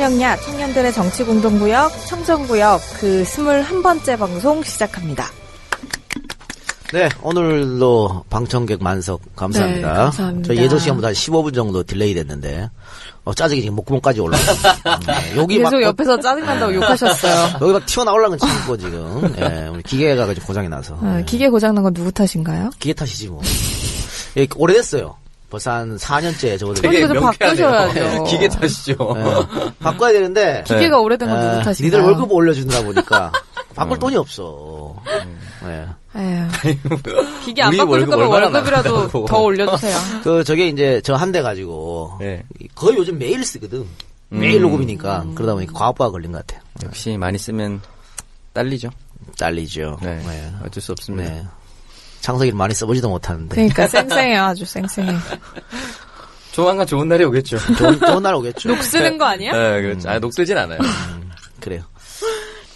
선명야 청년들의 정치 공동구역 청정구역 그 21번째 방송 시작합니다. 네, 오늘도 방청객 만석 감사합니다. 네, 감사합니다. 저희 예정 시간보다 한 15분 정도 delay 됐는데 어, 짜증이 지금 목구멍까지 올라왔어요. 네, 여기 막 계속 옆에서 짜증난다고 욕하셨어요. 여기 막 튀어나오려는 거 친구 지금. 예, 우리 기계가 지고 고장이 나서. 어, 예, 기계 고장난 건 누구 탓인가요? 기계 탓이지 뭐. 예, 오래됐어요. 벌써 한 4년째 저거들. 되게 명쾌하네요. 바꾸셔야죠. 기계 탓이죠. 예, 바꿔야 되는데. 기계가 오래된 건 예, 누구 탓인가요? 니들 월급 올려주느라 보니까 바꿀 돈이 없어. 예. 에휴. 기계 안 바꾸실 월급 거면 월급이라도. 더 올려주세요. 그 저게 이제 저 한 대 가지고 네. 거의 요즘 매일 쓰거든. 매일 녹음이니까 그러다 보니까 과업화가 걸린 것 같아요. 역시 많이 쓰면 딸리죠. 잘리죠. 네. 네. 어쩔 수 없습니다. 네. 창석이를 많이 써보지도 못하는데 그러니까 쌩쌩해요. 아주 쌩쌩해. 조만간 좋은 날이 오겠죠. 좋은, 좋은 날 오겠죠. 녹 쓰는 거 아니야? 네, 그렇죠. 아, 녹 쓰진 않아요. 그래요.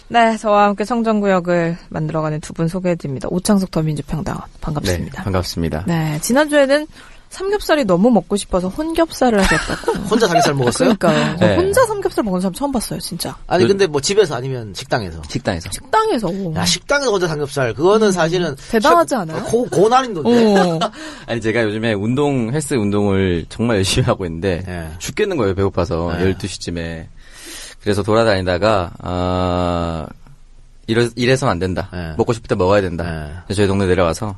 네, 저와 함께 청정구역을 만들어가는 두 분 소개해드립니다. 오창석 더민주평당 네, 반갑습니다. 반갑습니다. 네, 지난주에는 삼겹살이 너무 먹고 싶어서 혼겹살을 하셨다고. 혼자 삼겹살 먹었어요? 그러니까요. 저 네. 혼자 삼겹살 먹는 사람 처음 봤어요, 진짜. 아니 그- 근데 뭐 집에서 아니면 식당에서. 식당에서. 식당에서. 야 식당에서 혼자 삼겹살 그거는 사실은 음. 대단하지 않아요? 고, 고난인도인데. 어. 아니, 제가 요즘에 운동, 헬스 운동을 정말 열심히 하고 있는데, 네. 죽겠는 거예요, 배고파서. 네. 12시쯤에. 그래서 돌아다니다가, 아, 이래, 이래서는 안 된다. 네. 먹고 싶을 때 먹어야 된다. 네. 저희 동네 내려와서,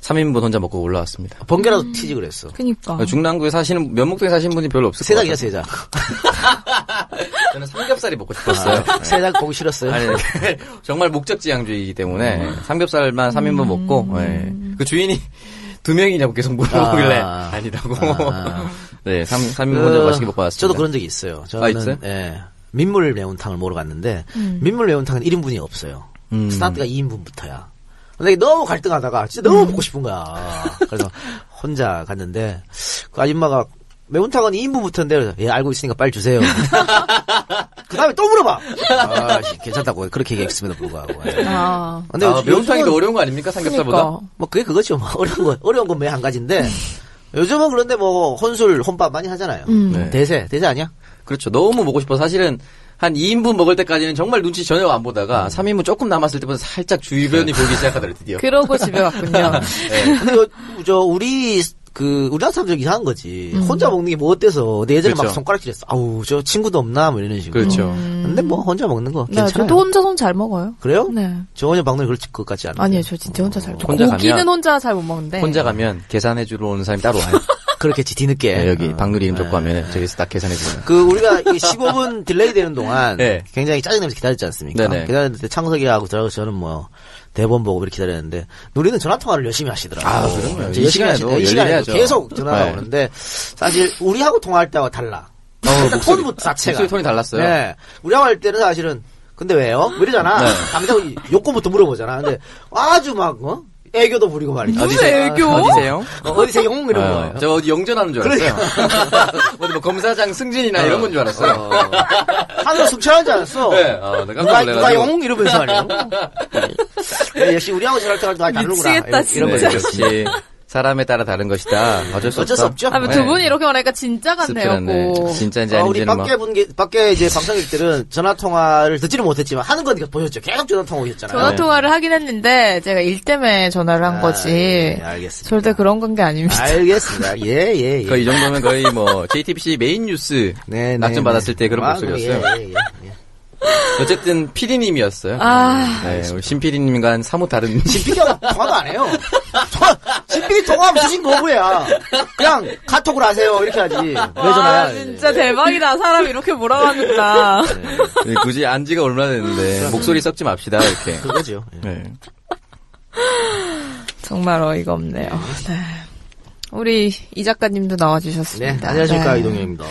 3인분 혼자 먹고 올라왔습니다. 번개라도 튀지 그랬어. 그니까. 중랑구에 사시는, 면목동에 사시는 분이 별로 없을 세작이야 같아요. 세작. 저는 삼겹살이 먹고 싶었어요. 세작 보기 싫었어요. 아니, 정말 목적지향주의이기 때문에 삼겹살만 3인분 먹고, 예. 그 주인이 두 명이냐고 계속 물어보길래 아. 아. 니다고 아. 네, 3, 삼인분 혼자 맛있게 먹고 왔습니다. 저도 그런 적이 있어요. 저는 아, 있어요? 예, 민물 매운탕을 먹으러 갔는데 민물 매운탕은 1인분이 없어요. 음. 스타트가 2인분부터야. 근데 너무 갈등하다가 진짜 너무 먹고 싶은 거야. 그래서 혼자 갔는데 그 아줌마가 매운탕은 2인분부터인데 그래서 예 알고 있으니까 빨리 주세요. 그 다음에 또 물어봐. 아 씨, 괜찮다고 그렇게 얘기했음에도 불구하고. 예. 아. 근데 아, 매운탕이 더 어려운 거 아닙니까? 삼겹살보다? 그니까. 뭐 그게 그거죠. 뭐 어려운 건 어려운 건 매 한 가지인데 요즘은 그런데 뭐 혼술 혼밥 많이 하잖아요. 음. 네. 대세 대세 아니야? 그렇죠. 너무 먹고 싶어. 사실은 한 2인분 먹을 때까지는 정말 눈치 전혀 안 보다가 음. 3인분 조금 남았을 때부터 살짝 주변이 보기 시작하더라고요, 드디어. 그러고 집에 갔군요. 네. 근데 요- 저 우리 그 우리나라 사람들 이상한 거지. 음. 혼자 먹는 게 뭐 어때서? 내 예전에 막 그렇죠. 손가락질했어. 아우 저 친구도 없나 뭐 이런 식으로. 그렇죠. 근데 뭐 혼자 먹는 거 네, 괜찮아요. 저도 혼자 손 잘 먹어요. 그래요? 네. 저 혼자 먹는 걸 그럴 것 같지 않아요. 아니에요, 저 진짜 혼자 잘. 혼자 고기는 가면 혼자 잘 못 먹는데. 혼자 가면 계산해 주러 오는 사람이 따로 와요. 그렇겠지 뒤늦게. 네, 여기 어. 박누리 이름 네. 적고 하면 저기서 딱 계산해주고. 그 우리가 이 15분 delay 되는 동안 네. 굉장히 짜증내면서 기다렸지 않습니까? 네네. 기다렸는데 창석이하고 저 저는 뭐 대본 보고 이렇게 기다렸는데 누리는 전화 통화를 열심히 하시더라고요. 아, 그럼요. 이 열심히 시간에도 하시네. 이 시간에도 열일해야죠. 계속 전화가 네. 오는데 사실 우리하고 통화할 때와 달라. 어, 일단 목소리. 톤부터 자체가. 목소리 톤이 달랐어요. 네. 우리하고 할 때는 사실은 근데 왜요? 뭐 이러잖아. 네. 당장 요건부터 물어보잖아. 근데 아주 막 어? 애교도 부리고 말이야. 무슨 애교? 어디세요? 어, 어디세요? 이런 거. 어, 저 어디 영전하는 줄 알았어요. 어디 뭐 검사장 승진이나 이런 건 줄 알았어요. 어. 하늘 숙취하는 줄 알았어. 네, 어, 나 누가, 누가 놀래가지고. 영 이러면서 말이야. 네, 역시 우리하고 전할 때가 다 다르구나. 미치겠다, 이런, 이런 네, 거지. 역시 사람에 따라 다른 것이다. 어쩔 수 어쩔 수. 없죠. 아, 뭐 네. 두 분이 이렇게 말하니까 진짜 같네요. 고. 진짜인지 어, 우리 아닌지는 뭐. 밖에 분, 게, 밖에 이제 방청객들은 전화 통화를 듣지는 못했지만 하는 건 보셨죠. 계속 전화 통화 오셨잖아요. 전화 통화를 하긴 했는데 제가 일 때문에 전화를 한 거지. 네, 알겠습니다. 절대 그런 관계 아닙니다. 알겠습니다. 예, 예, 예. 거의 이 정도면 거의 뭐 JTBC 메인 뉴스 네, 네, 낙점 받았을 때 그런 아, 목소리였어요. 예, 예, 예. 어쨌든 PD님이었어요. 아. 네, 우리 신 PD님과 는 사뭇 다른. 신PD가 통화도 안 해요. 통화, 신PD 통화하면 수신 거부야. 그냥 카톡으로 하세요. 이렇게 하지. 왜 전화야? 아, 진짜 대박이다. 사람 이렇게 몰아가는구나. 네, 굳이 안 지가 얼마나 됐는데 목소리 썩지 맙시다 이렇게. 그거죠. 예. 네. 정말 어이가 없네요. 네. 우리 이 작가님도 네, 나와주셨습니다. 안녕하십니까. 네. 이동현입니다.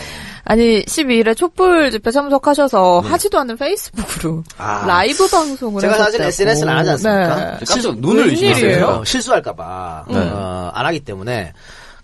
아니 12일에 촛불 집회 참석하셔서 하지도 않은 페이스북으로 네. 아. 라이브 방송을 제가 사실. SNS는 안 하지 않습니까? 네. 깜짝 눈을 웬일이에요? 의심했어요. 어, 실수할까봐 네. 어, 안 하기 때문에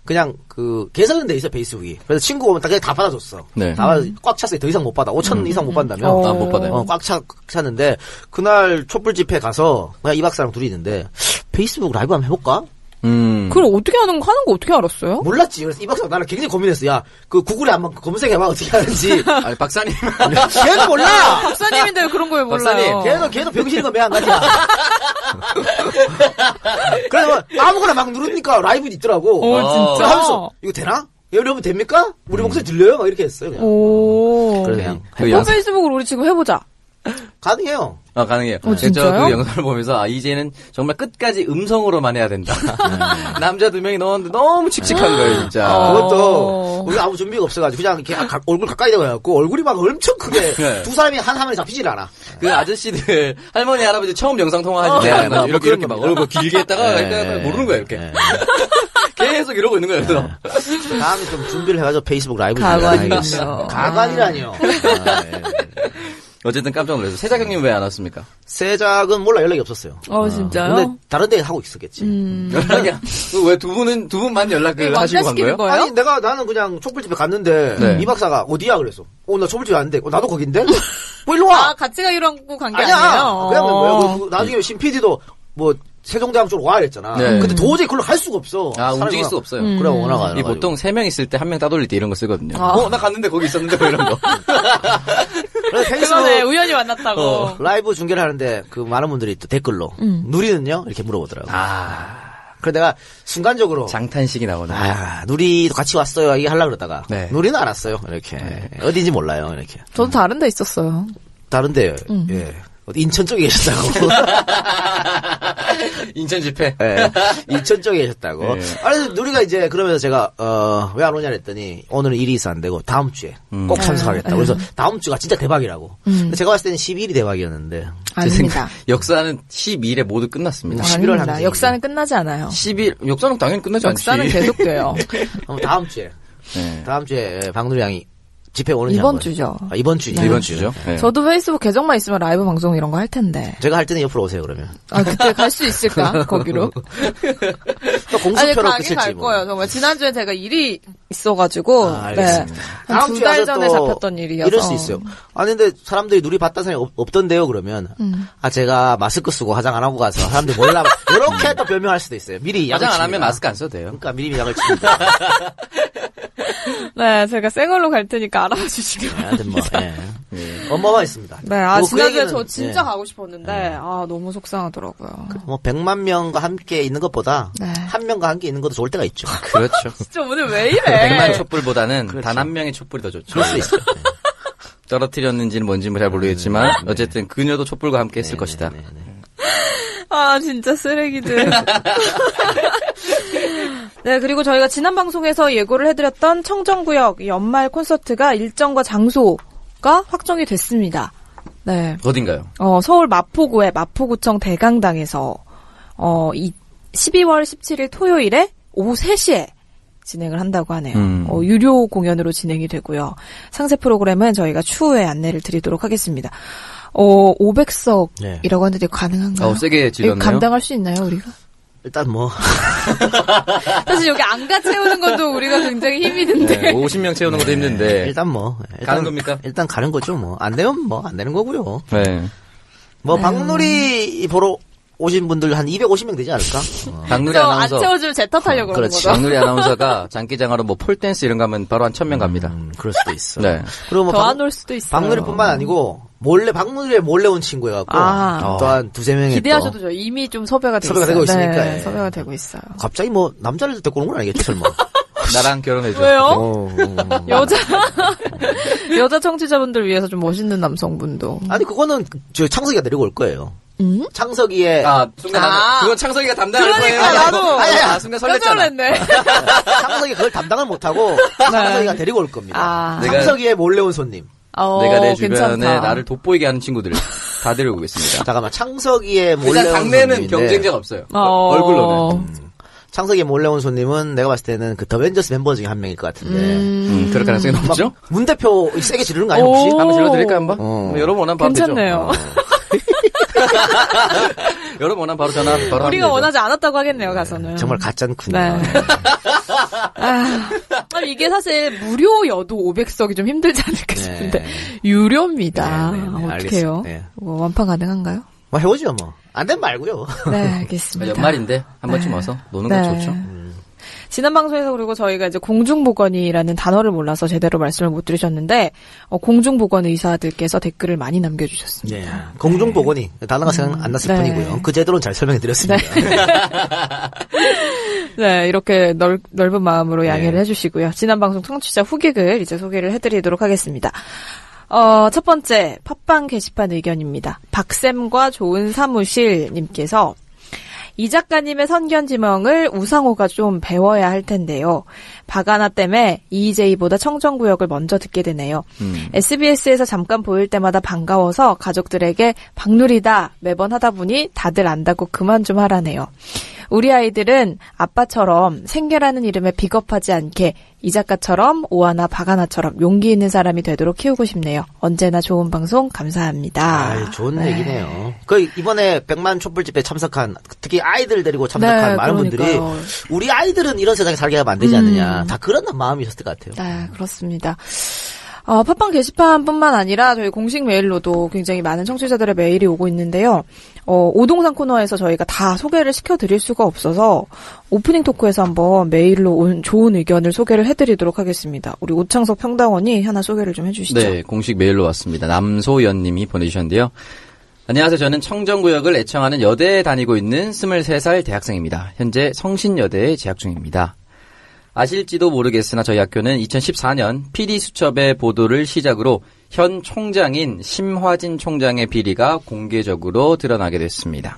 그냥 그 개설은 돼 있어 페이스북이. 그래서 친구 오면 다 그냥 다 받아줬어. 네. 다 받아, 꽉 찼어요. 더 이상 못 받아. 5천 이상 못 받다면. 어. 아, 못 받아요. 어, 꽉 차, 꽉 찼는데, 그날 촛불 집회 가서, 그냥 이 박사랑 둘이 있는데, 페이스북 라이브 한번 해볼까? 음. 그걸 어떻게 하는 거 하는 거 어떻게 알았어요? 몰랐지. 그래서 이 박사가 나를 굉장히 고민했어. 야, 그 구글에 한번 검색해봐. 어떻게 하는지. 아니, 박사님. 걔도 몰라! 박사님인데 왜 그런 걸 몰라요. 박사님, 걔도, 걔도 병신인 건 매한 가지야. 그래서 아무거나 막 누르니까 라이브 있더라고. 오, 어. 진짜? 하면서, 이거 되나? 이러면 됩니까? 우리 목소리 들려요? 막 이렇게 했어요, 그냥. 오. 그래서 그냥 그 페이스북으로 우리 지금 해보자. 가능해요. 아, 가능해요. 어, 진짜요? 저그 영상을 보면서, 아, 이제는 정말 끝까지 음성으로만 해야 된다. 남자 두 명이 넣었는데 너무 칙칙한 거예요, 진짜. 어. 그것도 우리 아무 준비가 없어가지고 그냥 이렇게 가- 얼굴 가까이 대고해갖고 얼굴이 막 엄청 크게 네. 두 사람이 한 화면에 잡히질 않아. 그 아저씨들, 할머니, 할아버지 처음 영상 통화하실 때 네, 거죠. 뭐 이렇게, 이렇게 막 겁니다. 얼굴 길게 했다가, 네, 네. 모르는 거예요, 이렇게. 네. 계속 이러고 있는 거예요, 그래서. 다음에 좀 준비를 해가지고 페이스북 라이브. 준비해야겠어. 가관이라니요. 아, 예. 어쨌든 깜짝 놀랐어요. 세자경님 왜 안 왔습니까? 세작은 몰라 연락이 없었어요. 어, 진짜요? 근데 다른 데 하고 있었겠지. 음. 연락이, 왜 두 분은, 두 분만 연락을 하시고 간 거예요? 거예요? 아니 내가 나는 그냥 촛불집에 갔는데 네. 이 박사가 어디야 그래서 어 나 촛불집에 왔는데 어, 나도 거긴데 뭐 일로 와 아, 같이 가기로 하고 간게 아니야 아니에요? 그냥 뭐야 어. 그 나중에 신 PD도 뭐 세종대왕 쪽으로 와 이랬잖아 네. 근데 도저히 그걸로 갈 수가 없어 아, 움직일 워낙- 수 없어요. 음. 그래 워낙 안이 보통 세 명 있을 때 한 명 따돌릴 때 이런 거 쓰거든요. 아. 어, 나 갔는데 거기 있었는데 뭐 이런 거. 페이스북 우연히 만났다고. 어. 라이브 중계를 하는데 그 많은 분들이 또 댓글로 음. 누리는요 이렇게 물어보더라고 아, 그래서 내가 순간적으로 장탄식이 나오네. 아 누리도 같이 왔어요 이게 하려고 그러다가 네. 누리는 안 왔어요 이렇게 어딘지 몰라요 이렇게 저도 다른 데 있었어요. 다른데 음. 예 어디 인천 쪽에 계셨다고 인천 집회. 예, 인천 쪽에 계셨다고. 네. 아니, 누리가 이제 그러면서 제가, 어, 왜 안 오냐 그랬더니, 오늘은 일이 있어 안 되고, 다음 주에 음. 꼭 참석하겠다고. 네. 그래서 다음 주가 진짜 대박이라고. 음. 제가 봤을 때는 12일이 대박이었는데, 아닙니다. 역사는 12일에 모두 끝났습니다. 아, 11월 아닙니다. 항쟁이. 역사는 끝나지 않아요. 10일, 역사는 당연히 끝나지 않지. 역사는 계속돼요. 다음 주에, 네. 다음 주에 박누리 양이 집회 오는지 이번. 주죠. 아, 이번 주. 이번 주죠. 네. 저도 페이스북 계정만 있으면 라이브 방송 이런 거 할 텐데. 제가 할 때는 옆으로 오세요, 그러면. 아, 그때 갈 수 있을까? 거기로? 또 아니, 공수표로 가긴 끝일지 갈 뭐. 거예요. 정말 지난주에 제가 일이 있어가지고. 아, 알겠습니다. 네. 다음 한두 주에 달 와서 전에 또 잡혔던 일이어서. 이럴 수 있어요. 아니 근데 사람들이 누리 봤다는 사람이 없, 없던데요 그러면 음. 아 제가 마스크 쓰고 화장 안 하고 가서 사람들이 몰라 이렇게 또 변명할 수도 있어요. 미리 약을 화장 안 하면. 마스크 안 써도 돼요. 그러니까 미리 약을 칩니다. 네, 제가 생얼로 갈 테니까 알아봐 주시기 바랍니다. 하여튼 뭐 예. 어마어마했습니다. 네, 아, 뭐그 지난주에 얘기는, 저 진짜 예. 가고 싶었는데, 아, 너무 속상하더라고요. 뭐 100만 명과 함께 있는 것보다 네. 한 명과 함께 있는 것도 좋을 때가 있죠. 그렇죠. 진짜 오늘 왜 이래? 100만 촛불보다는 그렇죠. 단한 명의 촛불이 더 좋죠. 그럴 수 있어요. 떨어뜨렸는지는 뭔지는 잘 모르겠지만 네. 어쨌든 그녀도 촛불과 함께 했을 것이다. 네, 네. 아, 진짜 쓰레기들. 네, 그리고 저희가 지난 방송에서 예고를 해드렸던 청정구역 연말 콘서트가 일정과 장소가 확정이 됐습니다. 네. 어딘가요? 어, 서울 마포구의 마포구청 대강당에서, 어, 이 12월 17일 토요일에 오후 3시에 진행을 한다고 하네요. 음. 어, 유료 공연으로 진행이 되고요. 상세 프로그램은 저희가 추후에 안내를 드리도록 하겠습니다. 어, 500석이라고 네. 하는데 가능한가요? 어, 세게 질렀네요. 감당할 수 있나요, 우리가? 일단 뭐 사실 여기 안가 채우는 것도 우리가 굉장히 힘이 든데. 네, 50명 채우는 것도 힘든데. 일단 뭐 일단, 가는 겁니까? 일단 가는 거죠 뭐 안 되면 뭐 안 되는 거고요. 네. 뭐 박놀이 보러 오신 분들 한 250명 되지 않을까? 어. 안 아나운서. 채워주면 제 탓하려고 그러는 그렇지. 거죠. 박누리 아나운서가 장기장하러 뭐 폴댄스 이런 거 하면 바로 한 천명 갑니다. 음, 그럴 수도 있어. 네. 그리고 뭐더 박- 안올 수도 있어요. 박누리뿐만 아니고 몰래 박누리에 몰래 온 친구여갖고 아. 또한 두세 명이 기대하셔도 또죠 이미 좀 섭외가 되고 섭외가 있어요. 되고 있으니까, 네, 예. 섭외가 되고 있어요. 갑자기 뭐 남자를 데리고 오는 건 아니겠지 설마? 나랑 결혼해줘. 왜요? 어, 어. 여자 여자 청취자분들 위해서 좀 멋있는 남성분도. 아니 그거는 저 창석이가 데리고 올 거예요. 음? 창석이의 아, 순간 아. 나는 그건 창석이가 담당할 거예요. 그러니까 나도 아니, 아니, 아, 순간 설렜잖아. 창석이 그걸 담당을 못하고 창석이가 데리고 올 겁니다. 아. 내가- 창석이의 몰래 온 손님. 어, 내가 내 주변에 괜찮다. 나를 돋보이게 하는 친구들 다 데리고 오겠습니다. 잠깐만 창석이의 몰래 일단 온 당내는 경쟁자가 없어요. 어. 얼굴로는. 창석이의 몰래 온 손님은 내가 봤을 때는 그 더벤져스 멤버 중에 한 명일 것 같은데 음, 그럴 가능성이 높죠? 문 대표 세게 지르는 거 아니야 혹시? 오. 한번 질러드릴까요, 한번? 어. 뭐 여러분 원하면 바로 괜찮네요. 되죠. 여러분 원하면 바로 전화, 바로 우리가. 원하지 않았다고 하겠네요, 가서는. 정말 가짠군요. 네. 아, 이게 사실 무료 여도 500석이 좀 힘들지 않을까 싶은데 네. 유료입니다. 네, 네, 네, 어떡해요? 네. 뭐 완판 가능한가요? 뭐 해보죠 뭐. 안 되면 말고요. 네, 알겠습니다. 연말인데 한 번쯤 네. 와서 노는 네. 건 좋죠. 음. 지난 방송에서 그리고 저희가 이제 공중보건이라는 단어를 몰라서 제대로 말씀을 못 드리셨는데 어, 공중보건 의사들께서 댓글을 많이 남겨주셨습니다. 예. 공중보건이 단어가 생각 안 났을 네. 뿐이고요. 그 제도는 잘 설명해 드렸습니다. 네, 이렇게 넓, 넓은 마음으로 양해를 네. 해주시고요. 지난 방송 청취자 후기글 이제 소개를 해드리도록 하겠습니다. 어, 첫 번째, 팟빵 게시판 의견입니다. 박쌤과 좋은 사무실님께서 이 작가님의 선견 지명을 우상호가 좀 배워야 할 텐데요. 박아나 때문에 EJ보다 청정구역을 먼저 듣게 되네요. 음. SBS에서 잠깐 보일 때마다 반가워서 가족들에게 박누리다 매번 하다 보니 다들 안다고 그만 좀 하라네요. 우리 아이들은 아빠처럼 생계라는 이름에 비겁하지 않게 이 작가처럼 오하나 박아나처럼 용기 있는 사람이 되도록 키우고 싶네요. 언제나 좋은 방송 감사합니다. 아, 좋은 얘기네요. 그 이번에 백만 촛불 집회 참석한 특히 아이들 데리고 참석한 네, 많은 그러니까요. 음. 분들이 우리 아이들은 이런 세상에 살게 하면 안 되지 않느냐. 다 그런 마음이 있었을 것 같아요. 네, 그렇습니다. 어, 팟빵 게시판뿐만 아니라 저희 공식 메일로도 굉장히 많은 청취자들의 메일이 오고 있는데요. 어, 오동산 코너에서 저희가 다 소개를 시켜드릴 수가 없어서 오프닝 토크에서 한번 메일로 온 좋은 의견을 소개를 해드리도록 하겠습니다. 우리 오창석 평당원이 하나 소개를 좀 해주시죠. 네, 공식 메일로 왔습니다. 남소연 님이 보내주셨는데요. 안녕하세요. 저는 청정구역을 애청하는 여대에 다니고 있는 23살 대학생입니다. 현재 성신여대에 재학 중입니다. 아실지도 모르겠으나 저희 학교는 2014년 PD 수첩의 보도를 시작으로 현 총장인 심화진 총장의 비리가 공개적으로 드러나게 됐습니다.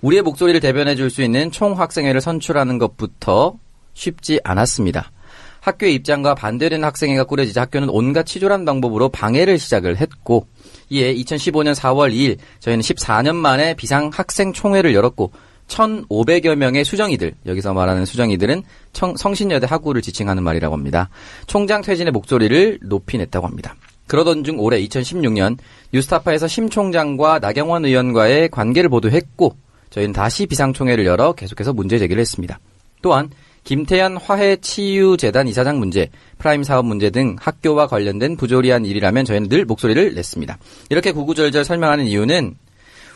우리의 목소리를 대변해 줄 수 있는 총학생회를 선출하는 것부터 쉽지 않았습니다. 학교의 입장과 반대되는 학생회가 꾸려지자 학교는 온갖 치졸한 방법으로 방해를 시작을 했고 이에 2015년 4월 2일 저희는 14년 만에 비상 학생 총회를 열었고 1,500여 명의 수정이들, 여기서 말하는 수정이들은 청- 성신여대 학우를 지칭하는 말이라고 합니다. 총장 퇴진의 목소리를 높이 냈다고 합니다. 그러던 중 올해 2016년 뉴스타파에서 심 총장과 나경원 의원과의 관계를 보도했고 저희는 다시 비상총회를 열어 계속해서 문제 제기를 했습니다. 또한 김태현 화해치유재단 이사장 문제, 프라임 사업 문제 등 학교와 관련된 부조리한 일이라면 저희는 늘 목소리를 냈습니다. 이렇게 구구절절 설명하는 이유는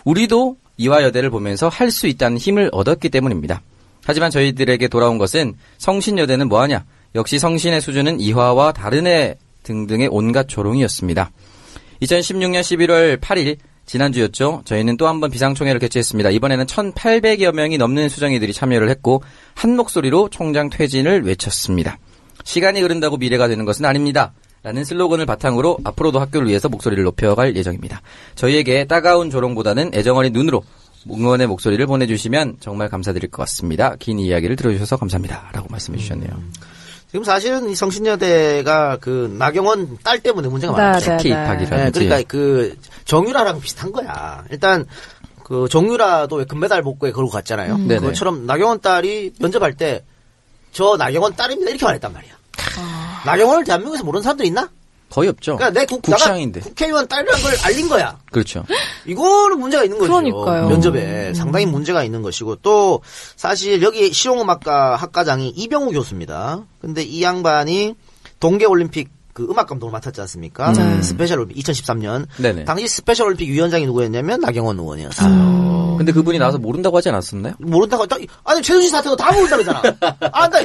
우리도 이화여대를 보면서 할 수 있다는 힘을 얻었기 때문입니다. 하지만 저희들에게 돌아온 것은 성신여대는 뭐하냐? 역시 성신의 수준은 이화와 다른 애 등등의 온갖 조롱이었습니다. 2016년 11월 8일 지난주였죠. 저희는 또 한 번 비상총회를 개최했습니다. 이번에는 1,800여 명이 넘는 수정이들이 참여를 했고 한 목소리로 총장 퇴진을 외쳤습니다. 시간이 흐른다고 미래가 되는 것은 아닙니다. 라는 슬로건을 바탕으로 앞으로도 학교를 위해서 목소리를 높여갈 예정입니다. 저희에게 따가운 조롱보다는 애정어린 눈으로 응원의 목소리를 보내주시면 정말 감사드릴 것 같습니다. 긴 이야기를 들어주셔서 감사합니다. 라고 말씀해 주셨네요. 지금 사실은 이 성신여대가 그 나경원 딸 때문에 문제가 네, 많죠. 네. 특히 입학이라든지. 네, 그러니까 그 정유라랑 비슷한 거야. 일단 그 정유라도 왜 금메달 복구에 걸고 갔잖아요. 네네. 그것처럼 나경원 딸이 면접할 때 저 나경원 딸입니다 이렇게 말했단 말이야. 아. 나경원을 대한민국에서 모르는 사람들 있나? 거의 없죠. 그러니까 내 국, 국장인데. 국회의원 딸이라는 걸 알린 거야. 그렇죠. 이거는 문제가 있는 거죠. 그러니까요. 면접에 상당히 문제가 있는 것이고 또 사실 여기 실용음악과 학과장이 이병우 교수입니다. 근데 이 양반이 동계 올림픽 그 음악 감독을 맡았지 않습니까? 네. 스페셜 올림픽 2013년 네네. 당시 스페셜 올림픽 위원장이 누구였냐면 나경원 의원이었어요. 음. 근데 그분이 나와서 모른다고 하지 않았었나요? 모른다고 딱- 아니 최순실 사태도 다 모른다 그러잖아. 아, 나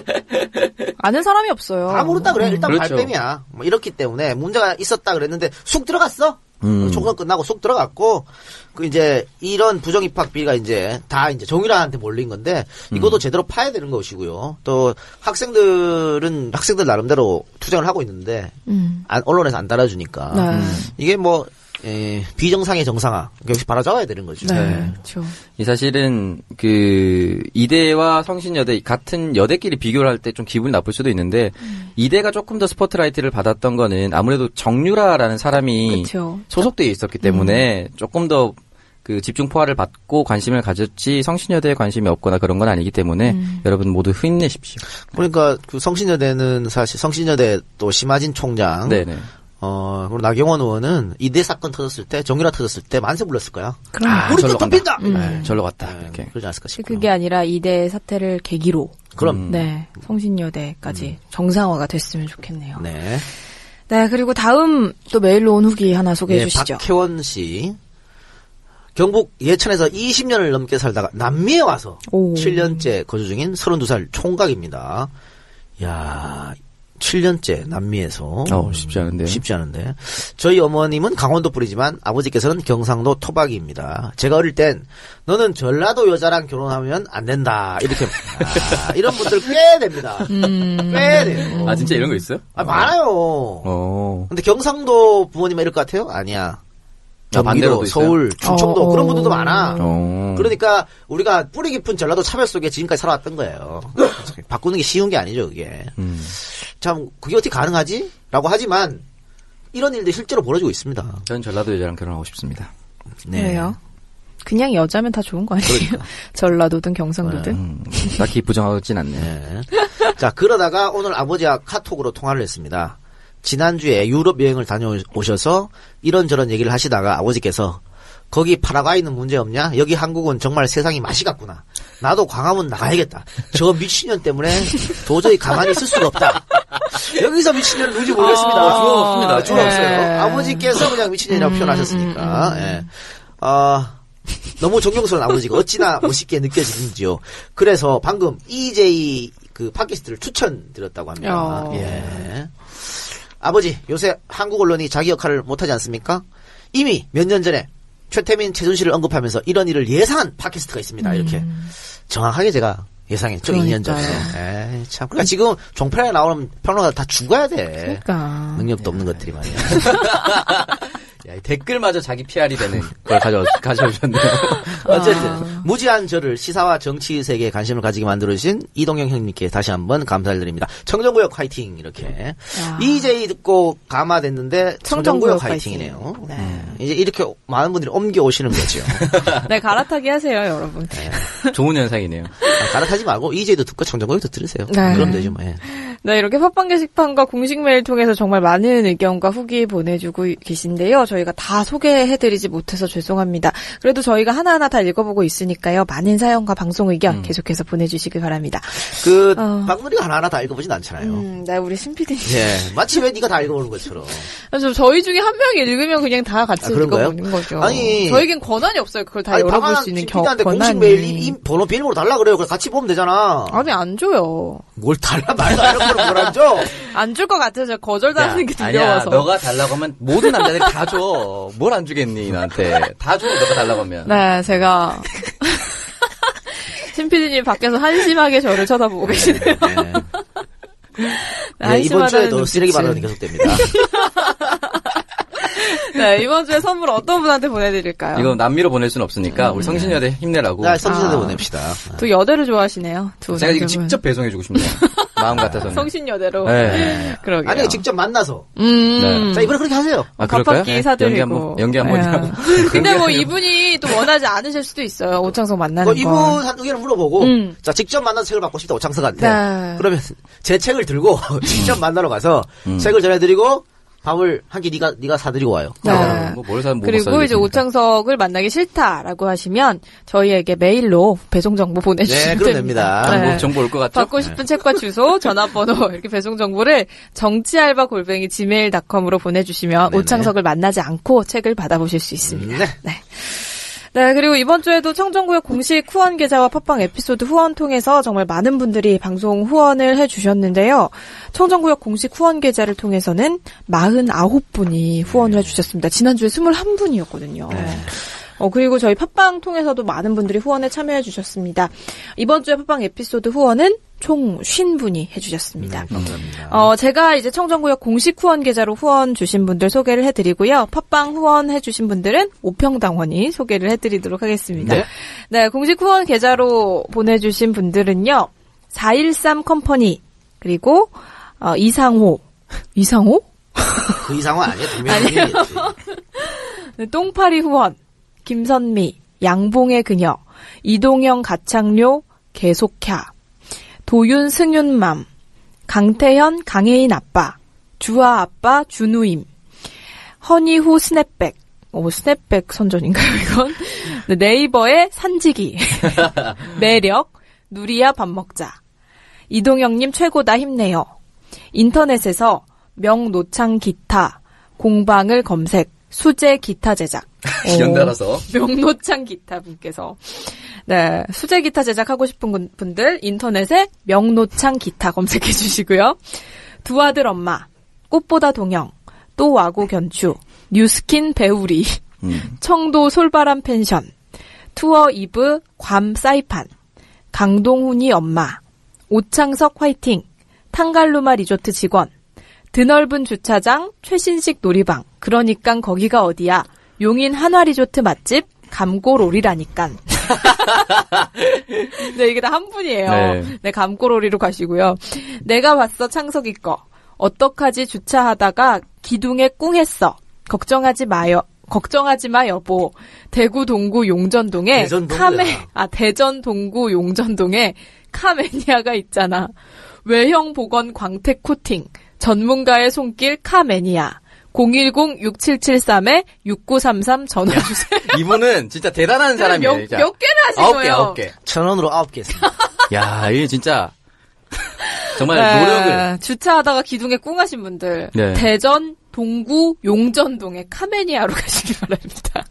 아는 사람이 없어요. 다 모른다 그래. 일단 그렇죠. 발뺌이야. 뭐 이렇기 때문에 문제가 있었다 그랬는데 쑥 들어갔어. 음. 총선 끝나고 쑥 들어갔고 그 이제 이런 부정 입학 비리가 이제 다 이제 정유라한테 몰린 건데 이것도 제대로 파야 되는 것이고요. 또 학생들은 학생들 나름대로 투쟁을 하고 있는데 음. 안- 언론에서 안 달아주니까 네. 이게 뭐 에, 비정상의 정상화 역시 바라잡아야 되는 거죠. 네. 그렇죠. 이 사실은 그 이대와 성신여대 같은 여대끼리 비교를 할 때 좀 기분이 나쁠 수도 있는데 이대가 조금 더 스포트라이트를 받았던 거는 아무래도 정유라라는 사람이 그렇죠. 소속되어 있었기 때문에 조금 더 그 집중 포화를 받고 관심을 가졌지 성신여대에 관심이 없거나 그런 건 아니기 때문에 여러분 모두 힘내십시오. 그러니까 그 성신여대는 사실 성신여대 또 심하진 총장 네네. 어, 그리고 나경원 의원은 이대 사건 터졌을 때, 정유라 터졌을 때 만세 불렀을 거야. 그럼 아, 우리 또. 덮인다! 네, 절로 갔다. 네, 이렇게. 그러지 않았을까 싶고요. 그게 아니라 이대 사태를 계기로 그럼. 네 성신여대까지 정상화가 됐으면 좋겠네요. 네. 네. 그리고 다음 또 메일로 온 후기 하나 소개해 네, 주시죠. 박혜원 씨. 경북 예천에서 20년을 넘게 살다가 남미에 와서 오. 7년째 거주 중인 32살 총각입니다. 야 7년째 남미에서 어, 쉽지 않은데요. 쉽지 않은데 저희 어머님은 강원도 뿌리지만 아버지께서는 경상도 토박이입니다. 제가 어릴 땐 너는 전라도 여자랑 결혼하면 안 된다 이렇게 아, 이런 분들 꽤 됩니다. 꽤 돼요. 아, 진짜 이런 거 있어요? 아, 많아요. 어. 근데 경상도 부모님 이럴 것 같아요? 아니야. 아, 있어요? 서울, 충청도 어, 그런 분들도 어. 많아. 어. 그러니까 우리가 뿌리 깊은 전라도 차별 속에 지금까지 살아왔던 거예요. 바꾸는 게 쉬운 게 아니죠, 그게. 음. 참 그게 어떻게 가능하지? 라고 하지만 이런 일들이 실제로 벌어지고 있습니다. 전 전라도 여자랑 결혼하고 싶습니다. 네. 왜요? 그냥 여자면 다 좋은 거 아니에요? 그러니까. 전라도든 경상도든. 음, 딱히 부정하진 않네. 네. 자, 그러다가 오늘 아버지와 카톡으로 통화를 했습니다. 지난주에 유럽 여행을 다녀오셔서 이런저런 얘기를 하시다가 아버지께서 거기 파라과이는 문제 없냐? 여기 한국은 정말 세상이 맛이 같구나. 나도 광화문 나가야겠다. 저 미친년 때문에 도저히 가만히 있을 수가 없다. 여기서 미친년은 누군지 모르겠습니다. 아, 주어 없습니다. 주어 네. 없어요. 아버지께서 그냥 미친년이라고 음, 표현하셨으니까. 예. 아, 너무 존경스러운 아버지가 어찌나 멋있게 느껴지는지요. 그래서 방금 EJ 그 팟캐스트를 추천드렸다고 합니다. 어. 예. 아버지, 요새 한국 언론이 자기 역할을 못하지 않습니까? 이미 몇 년 전에 최태민, 최순실을 언급하면서 이런 일을 예상한 팟캐스트가 있습니다. 이렇게 정확하게 제가 예상했죠. 2년 전에. 그러니까요. 에이, 참. 그러니까 지금 종편에 나오는 평론가 다 죽어야 돼. 그러니까. 능력도 없는 것들이 말이야. 야, 이 댓글마저 자기 PR이 되는 걸 가져, 가져오셨네요. 어쨌든 무지한 저를 시사와 정치 세계에 관심을 가지게 만들어주신 이동영 형님께 다시 한번 감사를 드립니다. 청정구역 화이팅 이렇게 야. EJ 듣고 감화됐는데 청정구역 청정구역 화이팅이네요. 화이팅. 네. 음, 이제 이렇게 많은 분들이 옮겨 오시는 거죠. 네, 갈아타기 하세요, 여러분. 좋은 현상이네요. 아, 갈아타지 말고 EJ도 듣고 청정구역도 들으세요. 네. 그럼 되죠. 뭐. 예. 네, 이렇게 팟빵 게시판과 공식 메일 통해서 정말 많은 의견과 후기 보내주고 계신데요. 저희가 다 소개해드리지 못해서 죄송합니다. 그래도 저희가 하나하나 다 읽어보고 있으니까요. 많은 사연과 방송 의견 계속해서 보내주시기 바랍니다. 그 어. 박누리가 하나하나 다 읽어보진 않잖아요. 음, 네, 우리 신PD님. 예, 마치 왜 네가 다 읽어보는 것처럼. 그래서 저희 중에 한 명이 읽으면 그냥 다 같이 아? 읽어보는 거죠. 아니. 저희겐 권한이 없어요. 그걸 다 아니, 열어볼 수 있는 겨, PD한테 공식 권한이. 메일 번호 비밀번호 달라 그래요. 그래 같이 보면 되잖아. 아니, 안 줘요. 뭘 달라 말도 안 하는 걸 뭘안 줘? 안줄 것 같아서 거절당하는 게 아니야, 두려워서. 너가 달라고 하면 모든 남자들이 다 줘. 뭘 안 주겠니, 나한테. 다 줘, 너가 달라고 하면. 네, 제가. 신PD님 밖에서 한심하게 저를 쳐다보고 계시네요. 네. 네, 네, 이번 주에도 쓰레기. 발언이 계속됩니다. 네, 이번 주에 선물 어떤 분한테 보내드릴까요? 이거 남미로 보낼 순 없으니까, 우리 성신여대 힘내라고. 나 성신여대 아. 보냅시다. 또 여대를 좋아하시네요. 두 제가 지금 남자분. 직접 배송해주고 싶네요. 마음 같아서는. 성신여대로. 네. 그러게요. 아니 직접 만나서. 음. 네. 자 이번에 그렇게 하세요. 아, 네, 사드리고. 연기 한번, 연기 한번 네. 근데 뭐. 이분이 또 원하지 않으실 수도 있어요. 오창석 만나는 그 거. 이분 한 의견을 물어보고 음. 자 직접 만나서 책을 받고 싶다 오창석한테. 네. 그러면 제 책을 들고 직접 만나러 가서 음. 책을 전해드리고 밥을 한 끼 네가 네가 사드리고 와요. 네. 아, 뭐, 뭘 사, 뭐 그리고 사드리겠습니까? 이제 오창석을 만나기 싫다라고 하시면 저희에게 메일로 배송 정보 보내주시면 네, 그럼 됩니다. 정보, 정보 올 것 같죠? 받고 싶은 책과 주소, 전화번호 이렇게 배송 정보를 정치알바 골뱅이 gmail.com으로 보내주시면 네네. 오창석을 만나지 않고 책을 받아보실 수 있습니다. 네. 네. 네, 그리고 이번 주에도 청정구역 공식 후원 계좌와 팟빵 에피소드 후원 통해서 정말 많은 분들이 방송 후원을 해주셨는데요. 청정구역 공식 후원 계좌를 통해서는 49분이 후원을 해주셨습니다. 지난주에 21분이었거든요. 어, 그리고 저희 팟빵 통해서도 많은 분들이 후원에 참여해 주셨습니다. 이번 주에 팟빵 에피소드 후원은 총 50분이 해주셨습니다. 감사합니다. 어, 제가 이제 청정구역 공식 후원 계좌로 후원 주신 분들 소개를 해드리고요. 팟빵 후원 해주신 분들은 오평당원이 소개를 해드리도록 하겠습니다. 네. 네, 공식 후원 계좌로 보내주신 분들은요. 413 컴퍼니, 그리고, 어, 이상호. 이상호? 그 이상은 아니에요. 분명히. 네, 똥파리 후원, 김선미, 양봉의 그녀, 이동영 가창료, 계속야, 도윤 승윤맘, 강태현 강혜인 아빠, 주아 아빠 준우임, 허니후 스냅백, 오 스냅백 선전인가요 이건? 네, 네이버의 산지기, 매력, 누리야 밥 먹자, 이동영님 최고다 힘내요, 인터넷에서 명노창 기타, 공방을 검색, 수제 기타 제작. 오. 연달아서. 명노창 기타 분께서. 네. 수제 기타 제작하고 싶은 분- 분들 인터넷에 명노창 기타 검색해 주시고요. 두 아들 엄마, 꽃보다 동영, 또 와고 견추, 뉴스킨 배우리, 음. 청도 솔바람 펜션, 투어 이브 괌 사이판, 강동훈이 엄마, 오창석 화이팅, 탕갈루마 리조트 직원, 드넓은 주차장, 최신식 놀이방, 그러니깐 거기가 어디야? 용인 한화 리조트 맛집, 감고로리라니깐. 네, 이게 다 한 분이에요. 네. 네, 감고로리로 가시고요. 내가 봤어, 창석이 거. 어떡하지 주차하다가 기둥에 꿍했어. 걱정하지 마요. 걱정하지 마 여보. 대구 동구 용전동에. 카메 아 대전 동구 용전동에 카메니아가 있잖아. 외형 보건 광택 코팅 전문가의 손길 카메니아 010-6773-6933 전화 주세요. 이분은 진짜 대단한 사람이에요. 몇, 진짜. 몇 개를 하신 아홉 개, 거예요? 아홉 개. 천 원으로 아홉 개 했습니다. 야, 이게 진짜 정말 네, 노력을 주차하다가 기둥에 꿍하신 분들 네. 대전 동구 용전동에 카메니아로 가시기 바랍니다.